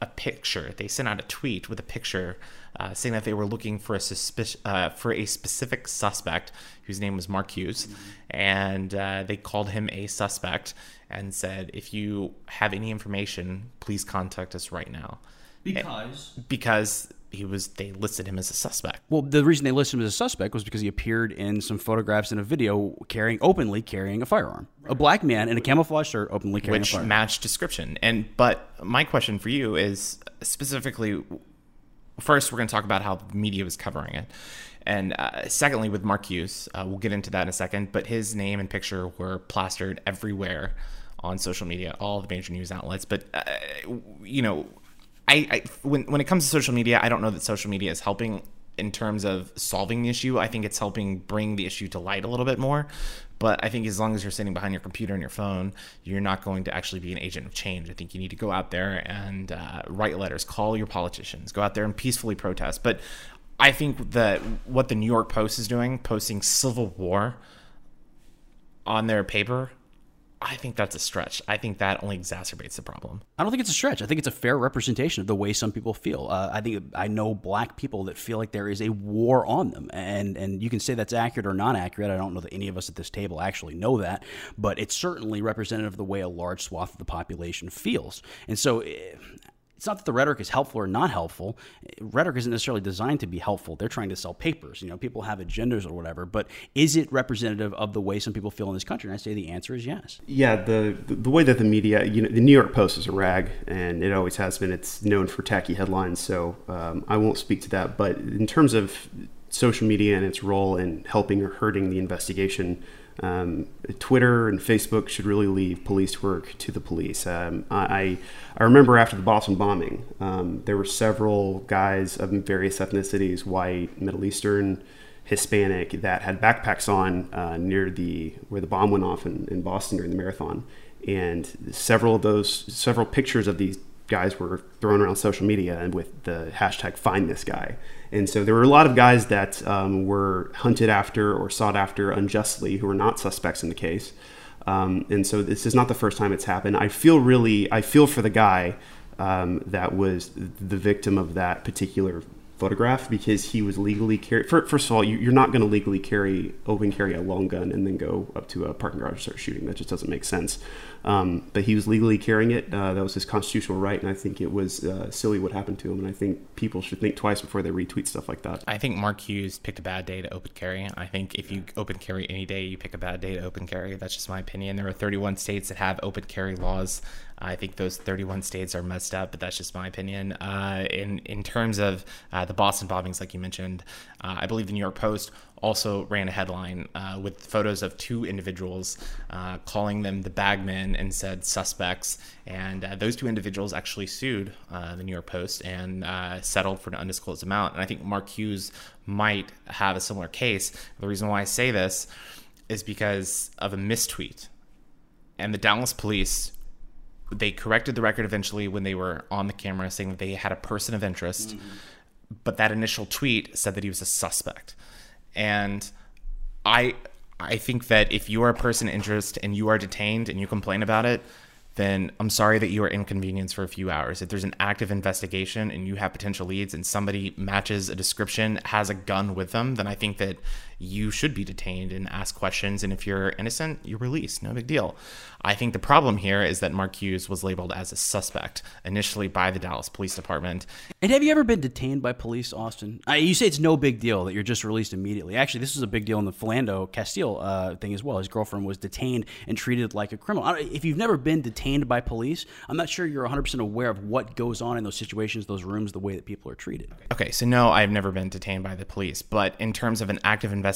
[SPEAKER 3] a picture. They sent out a tweet with a picture uh, saying that they were looking for a suspic- for a specific suspect whose name was Mark Hughes, mm-hmm. and they called him a suspect and said, "If you have any information, please contact us right now."
[SPEAKER 4] Because
[SPEAKER 3] because he was they listed him as a suspect.
[SPEAKER 4] Well, the reason they listed him as a suspect was because he appeared in some photographs in a video carrying openly carrying a firearm. Right. A black man in a camouflage shirt openly carrying
[SPEAKER 3] Which
[SPEAKER 4] a firearm.
[SPEAKER 3] Which matched description. And but my question for you is specifically first we're going to talk about how the media was covering it. And uh, secondly, with Mark Hughes, uh, we'll get into that in a second. But his name and picture were plastered everywhere on social media, all the major news outlets. But uh, you know, I, I when when it comes to social media, I don't know that social media is helping in terms of solving the issue. I think it's helping bring the issue to light a little bit more. But I think as long as you're sitting behind your computer and your phone, you're not going to actually be an agent of change. I think you need to go out there and uh, write letters, call your politicians, go out there and peacefully protest. But I think that what the New York Post is doing, posting civil war on their paper, I think that's a stretch. I think that only exacerbates the problem.
[SPEAKER 4] I don't think it's a stretch. I think it's a fair representation of the way some people feel. Uh, I think I know black people that feel like there is a war on them, and and you can say that's accurate or not accurate. I don't know that any of us at this table actually know that, but it's certainly representative of the way a large swath of the population feels. And so, eh, it's not that the rhetoric is helpful or not helpful. Rhetoric isn't necessarily designed to be helpful. They're trying to sell papers. You know, people have agendas or whatever. But is it representative of the way some people feel in this country? And I say the answer is yes.
[SPEAKER 5] Yeah, the the way that the media, you know, the New York Post is a rag, and it always has been. It's known for tacky headlines, so um, I won't speak to that. But in terms of social media and its role in helping or hurting the investigation. Um, Twitter and Facebook should really leave police work to the police. Um, I, I remember after the Boston bombing, um, there were several guys of various ethnicities, white, Middle Eastern, Hispanic, that had backpacks on uh, near the where the bomb went off in, in Boston during the marathon, and several of those, several pictures of these guys were thrown around social media and with the hashtag find this guy and so there were a lot of guys that um, were hunted after or sought after unjustly who were not suspects in the case. Um, and so this is not the first time it's happened. I feel really i feel for the guy um, that was the victim of that particular photograph because he was legally carry. First of all, you, are not going to legally carry open carry a long gun and then go up to a parking garage and start shooting. That just doesn't make sense. Um, but he was legally carrying it. Uh, that was his constitutional right, and I think it was uh, silly what happened to him. And I think people should think twice before they retweet stuff like that.
[SPEAKER 3] I think Mark Hughes picked a bad day to open carry. I think if you open carry any day, you pick a bad day to open carry. That's just my opinion. There are 31 states that have open carry laws. I think those 31 states are messed up, but that's just my opinion. Uh, in in terms of uh, the Boston bombings, like you mentioned, uh, I believe the New York Post also ran a headline uh, with photos of two individuals, uh, calling them the bagmen and said suspects. And those two individuals actually sued the New York Post and settled for an undisclosed amount. And I think Mark Hughes might have a similar case. The reason why I say this is because of a mistweet and the Dallas police they corrected the record eventually when they were on the camera saying that they had a person of interest but that initial tweet said that he was a suspect. And i i think that if you are a person of interest and you are detained and you complain about it then i'm sorry that you are inconvenienced for a few hours. If there's an active investigation and you have potential leads and somebody matches a description has a gun with them then i think that you should be detained and ask questions and if you're innocent you're released no big deal I think the problem here is that Mark Hughes was labeled as a suspect initially by the Dallas Police Department.
[SPEAKER 4] And have you ever been detained by police, Austin? Uh, you say it's no big deal that you're just released immediately. Actually, this is a big deal in the Philando Castile uh, thing as well. His girlfriend was detained and treated like a criminal. If you've never been detained by police, I'm not sure you're 100% aware of what goes on in those situations, those rooms, the way that people are treated.
[SPEAKER 3] Okay, so no, I've never been detained by the police. But in terms of an active investigation,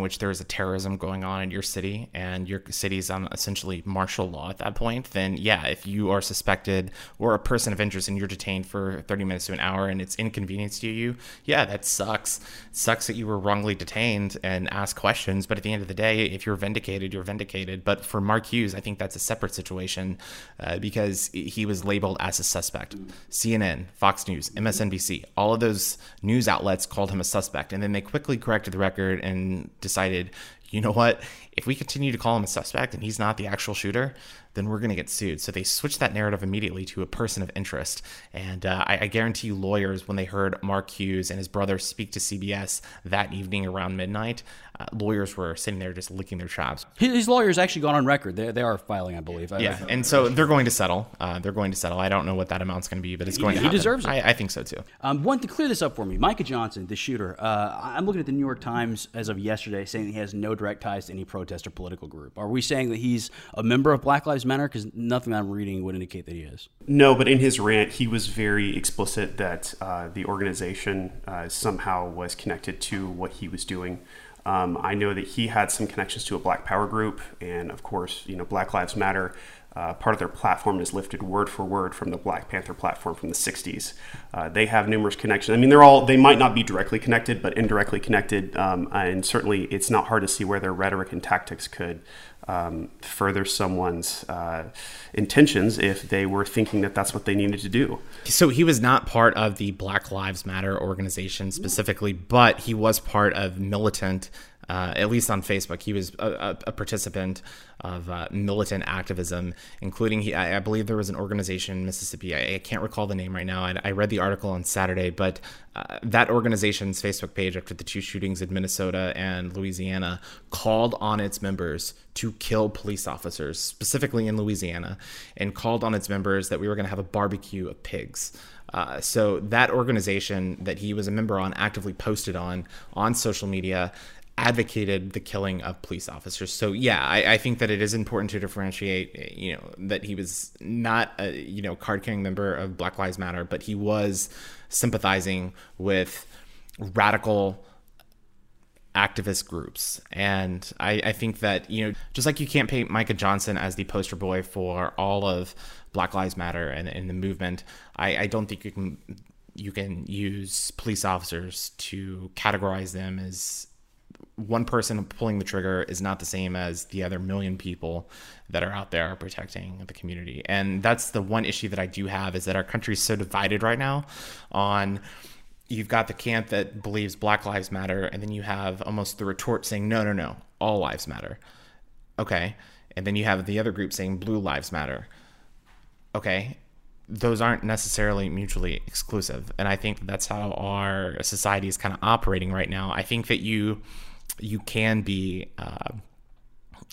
[SPEAKER 3] which there is a terrorism going on in your city and your city's on essentially martial law at that point, then yeah, if you are suspected or a person of interest and you're detained for 30 minutes to an hour and it's inconvenience to you, yeah, that sucks. It sucks that you were wrongly detained and asked questions. But at the end of the day, if you're vindicated, you're vindicated. But for Mark Hughes, I think that's a separate situation uh, because he was labeled as a suspect. CNN, Fox News, MSNBC, all of those news outlets called him a suspect. And then they quickly corrected the record and decided, you know what? If we continue to call him a suspect and he's not the actual shooter, then we're going to get sued. So they switched that narrative immediately to a person of interest. And uh, I, I, guarantee you, lawyers, when they heard Mark Hughes and his brother speak to CBS that evening around midnight, uh, lawyers were sitting there just licking their chops.
[SPEAKER 4] His lawyers actually gone on record. They, they are filing, I believe.
[SPEAKER 3] Yeah, and so they're going to settle. Uh, they're going to settle. I don't know what that amount's going to be, but it's going
[SPEAKER 4] he,
[SPEAKER 3] to happen.
[SPEAKER 4] He deserves it.
[SPEAKER 3] I, I think so too.
[SPEAKER 4] Um, one to clear this up for me, Micah Johnson, the shooter. Uh, I'm looking at the New York Times as of yesterday, saying he has no direct ties to any protest or political group. Are we saying that he's a member of Black Lives Matter? Because nothing I'm reading would indicate that he is.
[SPEAKER 5] No, but in his rant, he was very explicit that uh, the organization uh, somehow was connected to what he was doing. Um, I know that he had some connections to a Black Power group, and of course, you know, Black Lives Matter. Uh, part of their platform is lifted word for word from the Black Panther platform from the 60s. Uh, they have numerous connections. I mean, they're all, they might not be directly connected, but indirectly connected. Um, and certainly it's not hard to see where their rhetoric and tactics could um, further someone's uh, intentions if they were thinking that that's what they needed to do.
[SPEAKER 3] So he was not part of the Black Lives Matter organization specifically, but he was part of militant uh, at least on Facebook. He was a, a participant of uh, militant activism, including he, I, I, believe there was an organization in Mississippi. I, I can't recall the name right now. I, I read the article on Saturday, but uh, that organization's Facebook page after the two shootings in Minnesota and Louisiana called on its members to kill police officers, specifically in Louisiana, and called on its members that we were going to have a barbecue of pigs. Uh, so that organization that he was a member on actively posted on on social media advocated the killing of police officers. So yeah, I, I, think that it is important to differentiate. You know that he was not a you know card carrying member of Black Lives Matter, but he was sympathizing with radical activist groups. And I, I think that you know just like you can't paint Micah Johnson as the poster boy for all of Black Lives Matter and, and the movement, I, I don't think you can you can use police officers to categorize them as one person pulling the trigger is not the same as the other million people that are out there protecting the community. And that's the one issue that I do have is that our country is so divided right now on you've got the camp that believes black lives matter and then you have almost the retort saying no no no all lives matter. Okay. And then you have the other group saying blue lives matter. Okay. Those aren't necessarily mutually exclusive. And i think that's how our society is kind of operating right now. I think that you you can be, uh,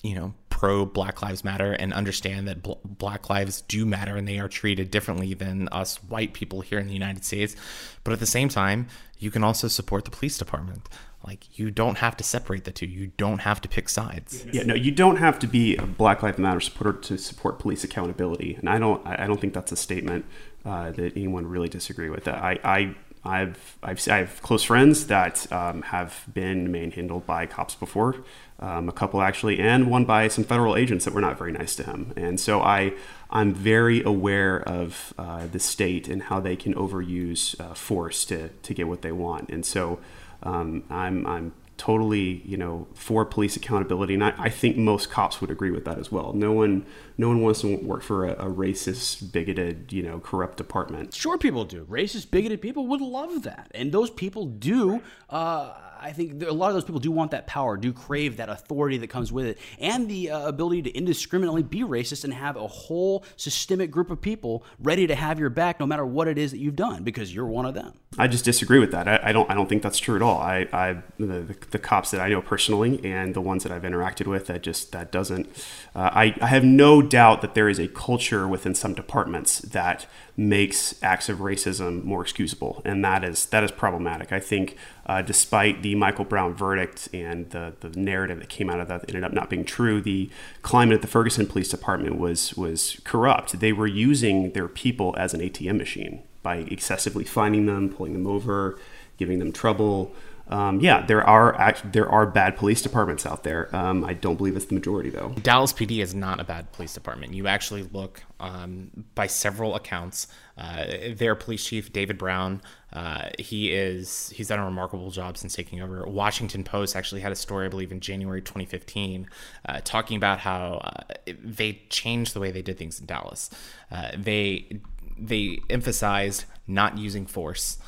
[SPEAKER 3] you know, pro Black Lives Matter and understand that bl- Black lives do matter and they are treated differently than us white people here in the United States. But at the same time, you can also support the police department. Like you don't have to separate the two. You don't have to pick sides.
[SPEAKER 5] Yeah, no, you don't have to be a Black Lives Matter supporter to support police accountability. And I don't, I don't think that's a statement uh, that anyone really disagree with. I, I I've, I've I have close friends that um, have been manhandled by cops before, um, a couple actually, and one by some federal agents that were not very nice to him. And so I I'm very aware of uh, the state and how they can overuse uh, force to to get what they want. And so um, I'm I'm totally, you know, for police accountability, and I, I, think most cops would agree with that as well. No one, no one wants to work for a, a racist, bigoted, you know, corrupt department.
[SPEAKER 4] Sure, people do. Racist, bigoted people would love that, and those people do. Uh, I think a lot of those people do want that power, do crave that authority that comes with it, and the uh, ability to indiscriminately be racist and have a whole systemic group of people ready to have your back, no matter what it is that you've done, because you're one of them.
[SPEAKER 5] I just disagree with that. I, I don't. I don't think that's true at all. I, I the, the, cops that I know personally and the ones that I've interacted with, that just that doesn't. Uh, I, I have no doubt that there is a culture within some departments that makes acts of racism more excusable, and that is that is problematic. I think, uh, despite the Michael Brown verdict and the the narrative that came out of that, that ended up not being true. The climate at the Ferguson Police Department was was corrupt. They were using their people as an ATM machine by excessively finding them, pulling them over, giving them trouble. Um, yeah, there are there are bad police departments out there. Um, I don't believe it's the majority though.
[SPEAKER 3] Dallas PD is not a bad police department. You actually look um, by several accounts. Uh, their police chief David Brown, uh, he is he's done a remarkable job since taking over. Washington Post actually had a story, I believe, in January 2015, uh, talking about how uh, they changed the way they did things in Dallas. Uh, they they emphasized not using force,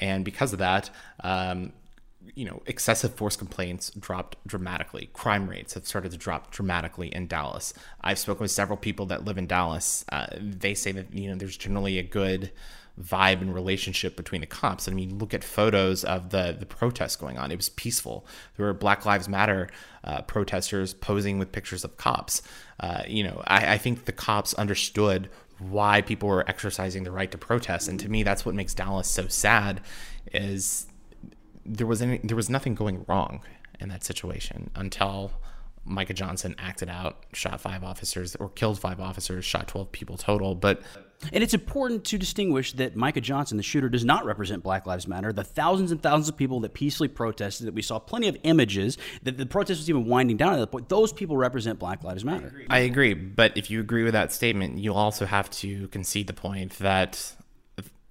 [SPEAKER 3] and because of that, um, you know, excessive force complaints dropped dramatically. Crime rates have started to drop dramatically in Dallas. I've spoken with several people that live in Dallas. Uh, they say that you know there's generally a good vibe and relationship between the cops. I mean, look at photos of the the protests going on. It was peaceful. There were Black Lives Matter uh, protesters posing with pictures of cops. Uh, you know, I, I think the cops understood why people were exercising the right to protest. And to me, that's what makes Dallas so sad. Is there was any, there was nothing going wrong in that situation until Micah Johnson acted out, shot five officers or killed five officers, shot 12 people total. But
[SPEAKER 4] and it's important to distinguish that Micah Johnson, the shooter, does not represent Black Lives Matter. The thousands and thousands of people that peacefully protested, that we saw plenty of images, that the protest was even winding down at that point, those people represent Black Lives Matter.
[SPEAKER 3] I agree. But if you agree with that statement, you also have to concede the point that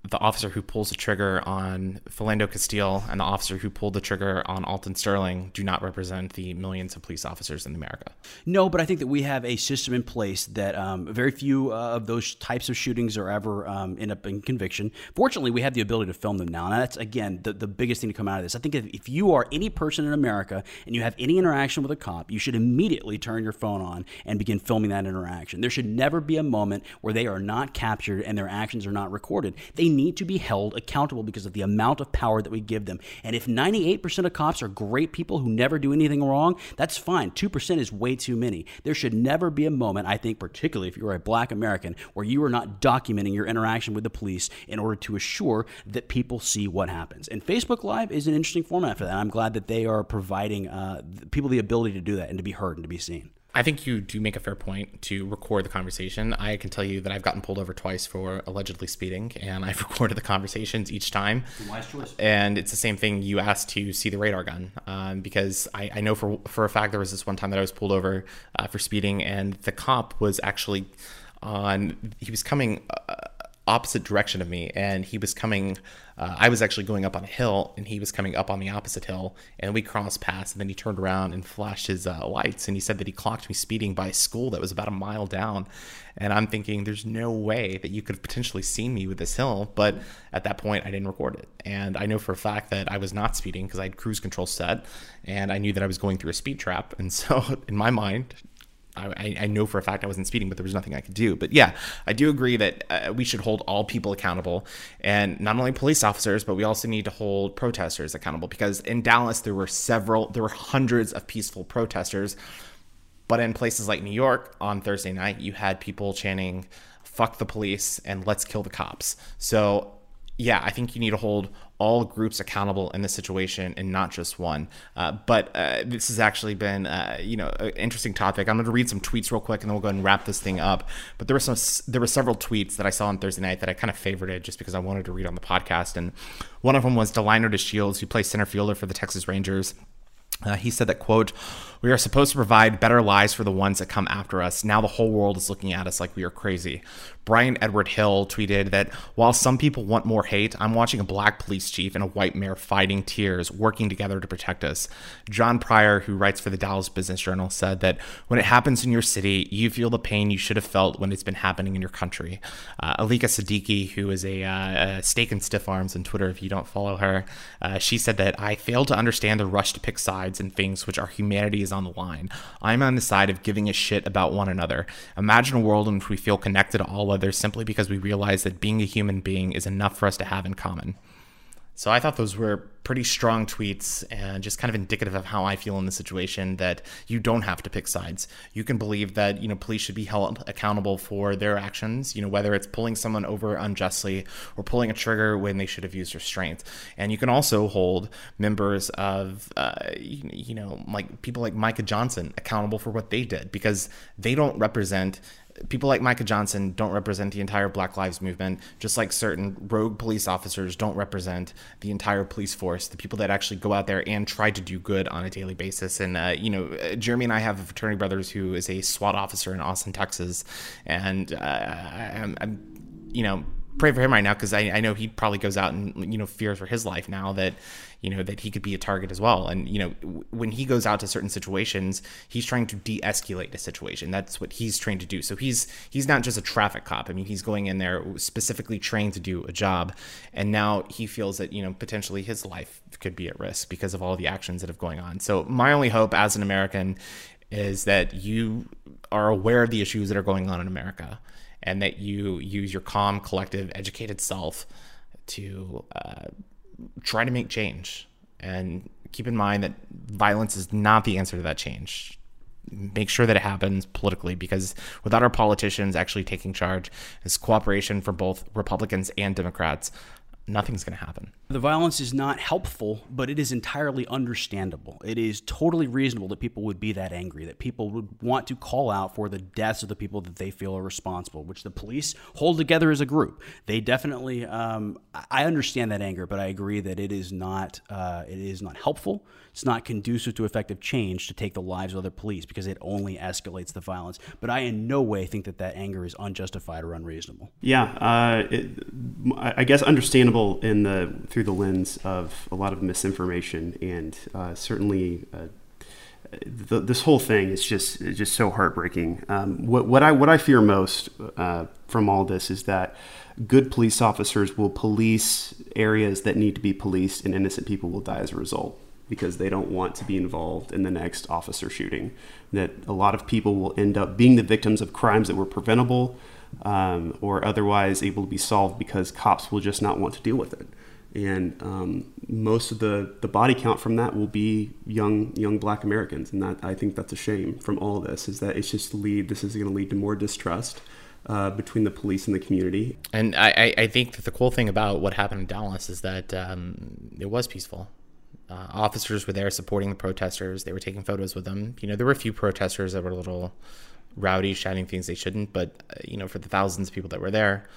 [SPEAKER 3] the officer who pulls the trigger on Philando Castile and the officer who pulled the trigger on Alton Sterling do not represent the millions of police officers in America.
[SPEAKER 4] No, but I think that we have a system in place that um, very few uh, of those types of shootings are ever um, end up in conviction. Fortunately, we have the ability to film them now, and that's again the, the biggest thing to come out of this. I think if, if you are any person in America and you have any interaction with a cop, you should immediately turn your phone on and begin filming that interaction. There should never be a moment where they are not captured and their actions are not recorded. They need to be held accountable because of the amount of power that we give them. And if 98% of cops are great people who never do anything wrong, that's fine. 2% is way too many. There should never be a moment, I think, particularly if you're a black American, where you are not documenting your interaction with the police in order to assure that people see what happens. And Facebook Live is an interesting format for that. I'm glad that they are providing uh, people the ability to do that and to be heard and to be seen.
[SPEAKER 3] I think you do make a fair point to record the conversation. I can tell you that I've gotten pulled over twice for allegedly speeding, and I've recorded the conversations each time.
[SPEAKER 4] Wise choice.
[SPEAKER 3] And it's the same thing. You asked to see the radar gun um, because I, I, know for for a fact there was this one time that I was pulled over uh, for speeding, and the cop was actually on. He was coming. Uh, opposite direction of me and he was coming uh, i was actually going up on a hill and he was coming up on the opposite hill and we crossed paths and then he turned around and flashed his uh, lights and he said that he clocked me speeding by a school that was about a mile down and i'm thinking there's no way that you could have potentially seen me with this hill but at that point i didn't record it and i know for a fact that i was not speeding because i had cruise control set and i knew that i was going through a speed trap and so in my mind I, I, know for a fact I wasn't speeding, but there was nothing I could do. But yeah, I do agree that uh, we should hold all people accountable, and not only police officers, but we also need to hold protesters accountable. Because in Dallas, there were several, there were hundreds of peaceful protesters, but in places like New York on Thursday night, you had people chanting "fuck the police" and "let's kill the cops." So yeah, I think you need to hold all groups accountable in this situation and not just one. Uh, but uh, this has actually been, uh, you know, an interesting topic. I'm going to read some tweets real quick, and then we'll go ahead and wrap this thing up. But there were some, there were several tweets that I saw on Thursday night that I kind of favorited just because I wanted to read on the podcast. And one of them was Delino DeShields, who plays center fielder for the Texas Rangers. Uh, he said that, quote, we are supposed to provide better lives for the ones that come after us. Now the whole world is looking at us like we are crazy. Brian Edward Hill tweeted that while some people want more hate, I'm watching a black police chief and a white mayor fighting tears, working together to protect us. John Pryor, who writes for the Dallas Business Journal, said that when it happens in your city, you feel the pain you should have felt when it's been happening in your country. Uh, Alika Siddiqui, who is a, uh, a stake and stiff arms on Twitter, if you don't follow her, uh, she said that I fail to understand the rush to pick sides in things which our humanity is on the line. I'm on the side of giving a shit about one another. Imagine a world in which we feel connected to all others simply because we realize that being a human being is enough for us to have in common. So I thought those were pretty strong tweets and just kind of indicative of how I feel in the situation that you don't have to pick sides. You can believe that, you know, police should be held accountable for their actions, you know, whether it's pulling someone over unjustly or pulling a trigger when they should have used restraint. And you can also hold members of, uh, you know, like people like Micah Johnson accountable for what they did because they don't represent people like Micah Johnson don't represent the entire Black Lives Movement, just like certain rogue police officers don't represent the entire police force, the people that actually go out there and try to do good on a daily basis. And, uh, you know, uh, Jeremy and I have a fraternity brothers who is a SWAT officer in Austin, Texas. And uh, I'm, I'm, you know, pray for him right now because I, I know he probably goes out and, you know, fears for his life now that, you know that he could be a target as well. And you know when he goes out to certain situations he's trying to de-escalate the situation. That's what he's trained to do. So he's he's not just a traffic cop. I mean he's going in there specifically trained to do a job. And now he feels that you know potentially his life could be at risk because of all the actions that have going on. So my only hope as an american is that you are aware of the issues that are going on in america and that you use your calm collective educated self to uh, try to make change and keep in mind that violence is not the answer to that change. Make sure that it happens politically because without our politicians actually taking charge, this cooperation from both Republicans and Democrats, nothing's going to happen.
[SPEAKER 4] The violence is not helpful, but it is entirely understandable. It is totally reasonable that people would be that angry, that people would want to call out for the deaths of the people that they feel are responsible, which the police hold together as a group. They definitely, um, I understand that anger, but I agree that it is not, uh, it is not helpful. It's not conducive to effective change to take the lives of other police because it only escalates the violence. But I in no way think that that anger is unjustified or unreasonable.
[SPEAKER 5] Yeah, uh, it, I guess understandable in the through the lens of a lot of misinformation and uh, certainly. Uh, the, this whole thing is just just so heartbreaking. Um, what, what I what I fear most uh, from all this is that good police officers will police areas that need to be policed, and innocent people will die as a result because they don't want to be involved in the next officer shooting. That a lot of people will end up being the victims of crimes that were preventable um, or otherwise able to be solved because cops will just not want to deal with it. And um, most of the, the body count from that will be young young Black Americans, and that I think that's a shame from all this. Is that it's just lead. This is going to lead to more distrust. Uh, between the police and the community.
[SPEAKER 3] And I, I think that the cool thing about what happened in Dallas is that um, it was peaceful. Uh, officers were there supporting the protesters. They were taking photos with them. You know, there were a few protesters that were a little rowdy, shouting things they shouldn't. But uh, you know, for the thousands of people that were there,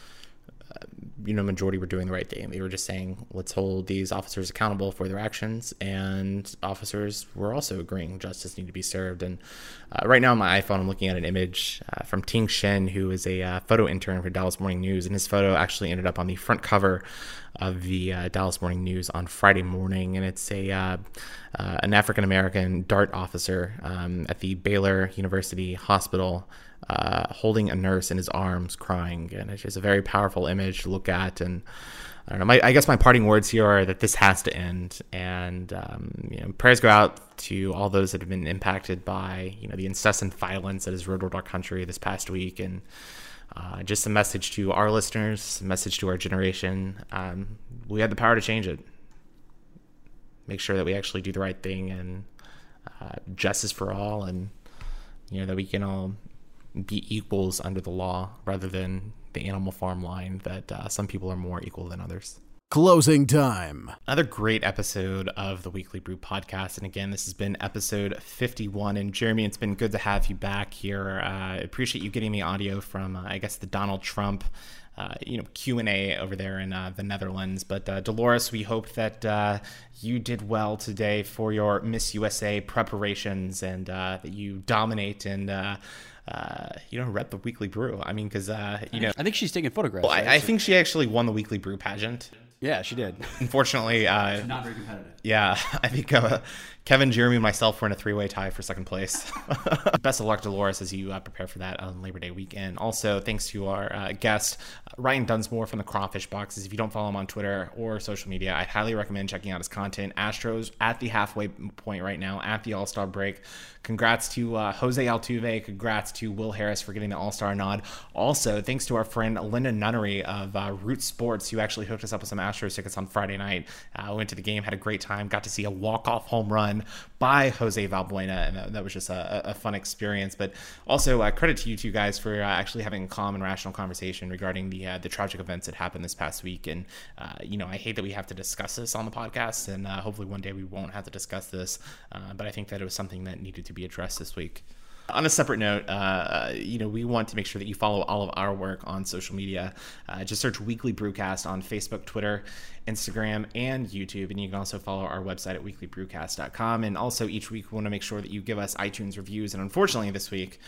[SPEAKER 3] you know, majority were doing the right thing. They were just saying, let's hold these officers accountable for their actions. And officers were also agreeing justice needed to be served. And uh, right now on my iPhone, I'm looking at an image uh, from Ting Shen, who is a uh, photo intern for Dallas Morning News. And his photo actually ended up on the front cover of the uh, Dallas Morning News on Friday morning. And it's a uh, an African American DART officer um, at the Baylor University Hospital uh, holding a nurse in his arms, crying, and it's just a very powerful image to look at. And I don't know. My, I guess my parting words here are that this has to end, and um, you know, prayers go out to all those that have been impacted by you know the incessant violence that has riddled our country this past week, and uh, just a message to our listeners, a message to our generation. Um, we have the power to change it. Make sure that we actually do the right thing and uh, justice for all, and you know that we can all be equals under the law rather than the animal farm line that uh, some people are more equal than others.
[SPEAKER 2] Closing time.
[SPEAKER 3] Another great episode of the Weekly Brew podcast. And again, this has been episode 51. And Jeremy, it's been good to have you back here. Uh, I appreciate you getting me audio from, uh, I guess, the Donald Trump. Uh, you know Q and A over there in uh, the Netherlands, but uh, Dolores, we hope that uh, you did well today for your Miss USA preparations and uh, that you dominate and uh, you know rep the Weekly Brew. I mean, because uh, you know,
[SPEAKER 4] I think she's taking photographs.
[SPEAKER 3] Well, I, I, think she actually won the Weekly Brew pageant.
[SPEAKER 4] Yeah, she did.
[SPEAKER 3] Unfortunately,
[SPEAKER 4] uh, not very competitive.
[SPEAKER 3] Yeah, I think uh, Kevin, Jeremy, and myself were in a three-way tie for second place. Best of luck, Dolores, as you uh, prepare for that on Labor Day weekend. Also, thanks to our uh, guest Ryan Dunsmore from the Crawfish Boxes. If you don't follow him on Twitter or social media, I highly recommend checking out his content. Astros at the halfway point right now, at the All Star break. Congrats to uh, Jose Altuve. Congrats to Will Harris for getting the All Star nod. Also, thanks to our friend Linda Nunnery of uh, Root Sports, who actually hooked us up with some Astros tickets on Friday night. Uh, went to the game, had a great time, got to see a walk off home run by Jose Valbuena, and that, that was just a, a, fun experience. But also, uh, credit to you two guys for uh, actually having a calm and rational conversation regarding the uh, the tragic events that happened this past week. And you know, I hate that we have to discuss this on the podcast, and hopefully one day we won't have to discuss this. but I think that it was something that needed to be addressed this week. On a separate note, uh, you know, we want to make sure that you follow all of our work on social media. Uh, just search Weekly Brewcast on Facebook, Twitter, Instagram, and YouTube. And you can also follow our website at weeklybrewcast.com. And also, each week, we want to make sure that you give us iTunes reviews. And unfortunately, this week,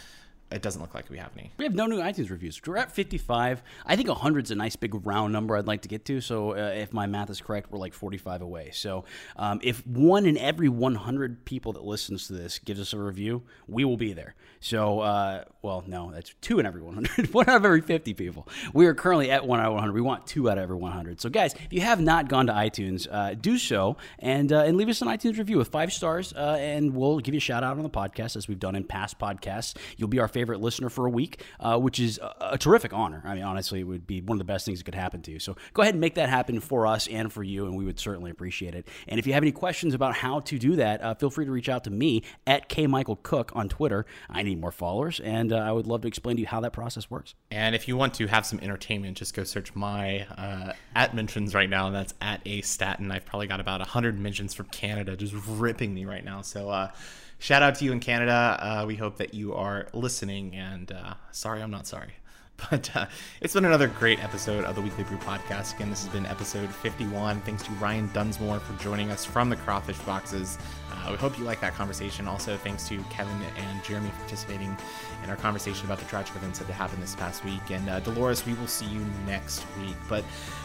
[SPEAKER 3] it doesn't look like we have any.
[SPEAKER 4] We have no new iTunes reviews. We're at 55. I think 100 is a nice big round number I'd like to get to. So uh, if my math is correct, we're like 45 away. So um, if one in every 100 people that listens to this gives us a review, we will be there. So, uh, well, no, that's two in every 100. one out of every 50 people. We are currently at one out of 100. We want two out of every 100. So, guys, if you have not gone to iTunes, uh, do so and uh, and leave us an iTunes review with five stars, uh, and we'll give you a shout out on the podcast as we've done in past podcasts. You'll be our favorite listener for a week, uh, which is a, a, terrific honor. I mean, honestly, it would be one of the best things that could happen to you. So go ahead and make that happen for us and for you, and we would certainly appreciate it. And if you have any questions about how to do that, uh, feel free to reach out to me at K Michael Cook on Twitter. I need more followers, and uh, I would love to explain to you how that process works.
[SPEAKER 3] And if you want to have some entertainment, just go search my uh, at mentions right now, and that's at a statin. I've probably got about hundred mentions from Canada just ripping me right now. So uh, shout out to you in Canada. Uh, we hope that you are listening. And uh, sorry, I'm not sorry. But uh, it's been another great episode of the Weekly Brew Podcast. Again, this has been episode 51. Thanks to Ryan Dunsmore for joining us from the Crawfish Boxes. Uh, we hope you like that conversation. Also, thanks to Kevin and Jeremy for participating in our conversation about the tragic events that happened this past week. And uh, Dolores, we will see you next week. But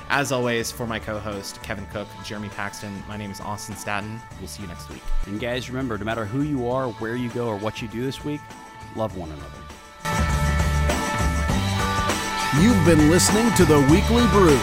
[SPEAKER 3] as always, for my co host, Kevin Cook, Jeremy Paxton, my name is Austin Staton. We'll see you next week.
[SPEAKER 4] And guys, remember no matter who you are, where you go, or what you do this week, love one another.
[SPEAKER 2] You've been listening to The Weekly Brew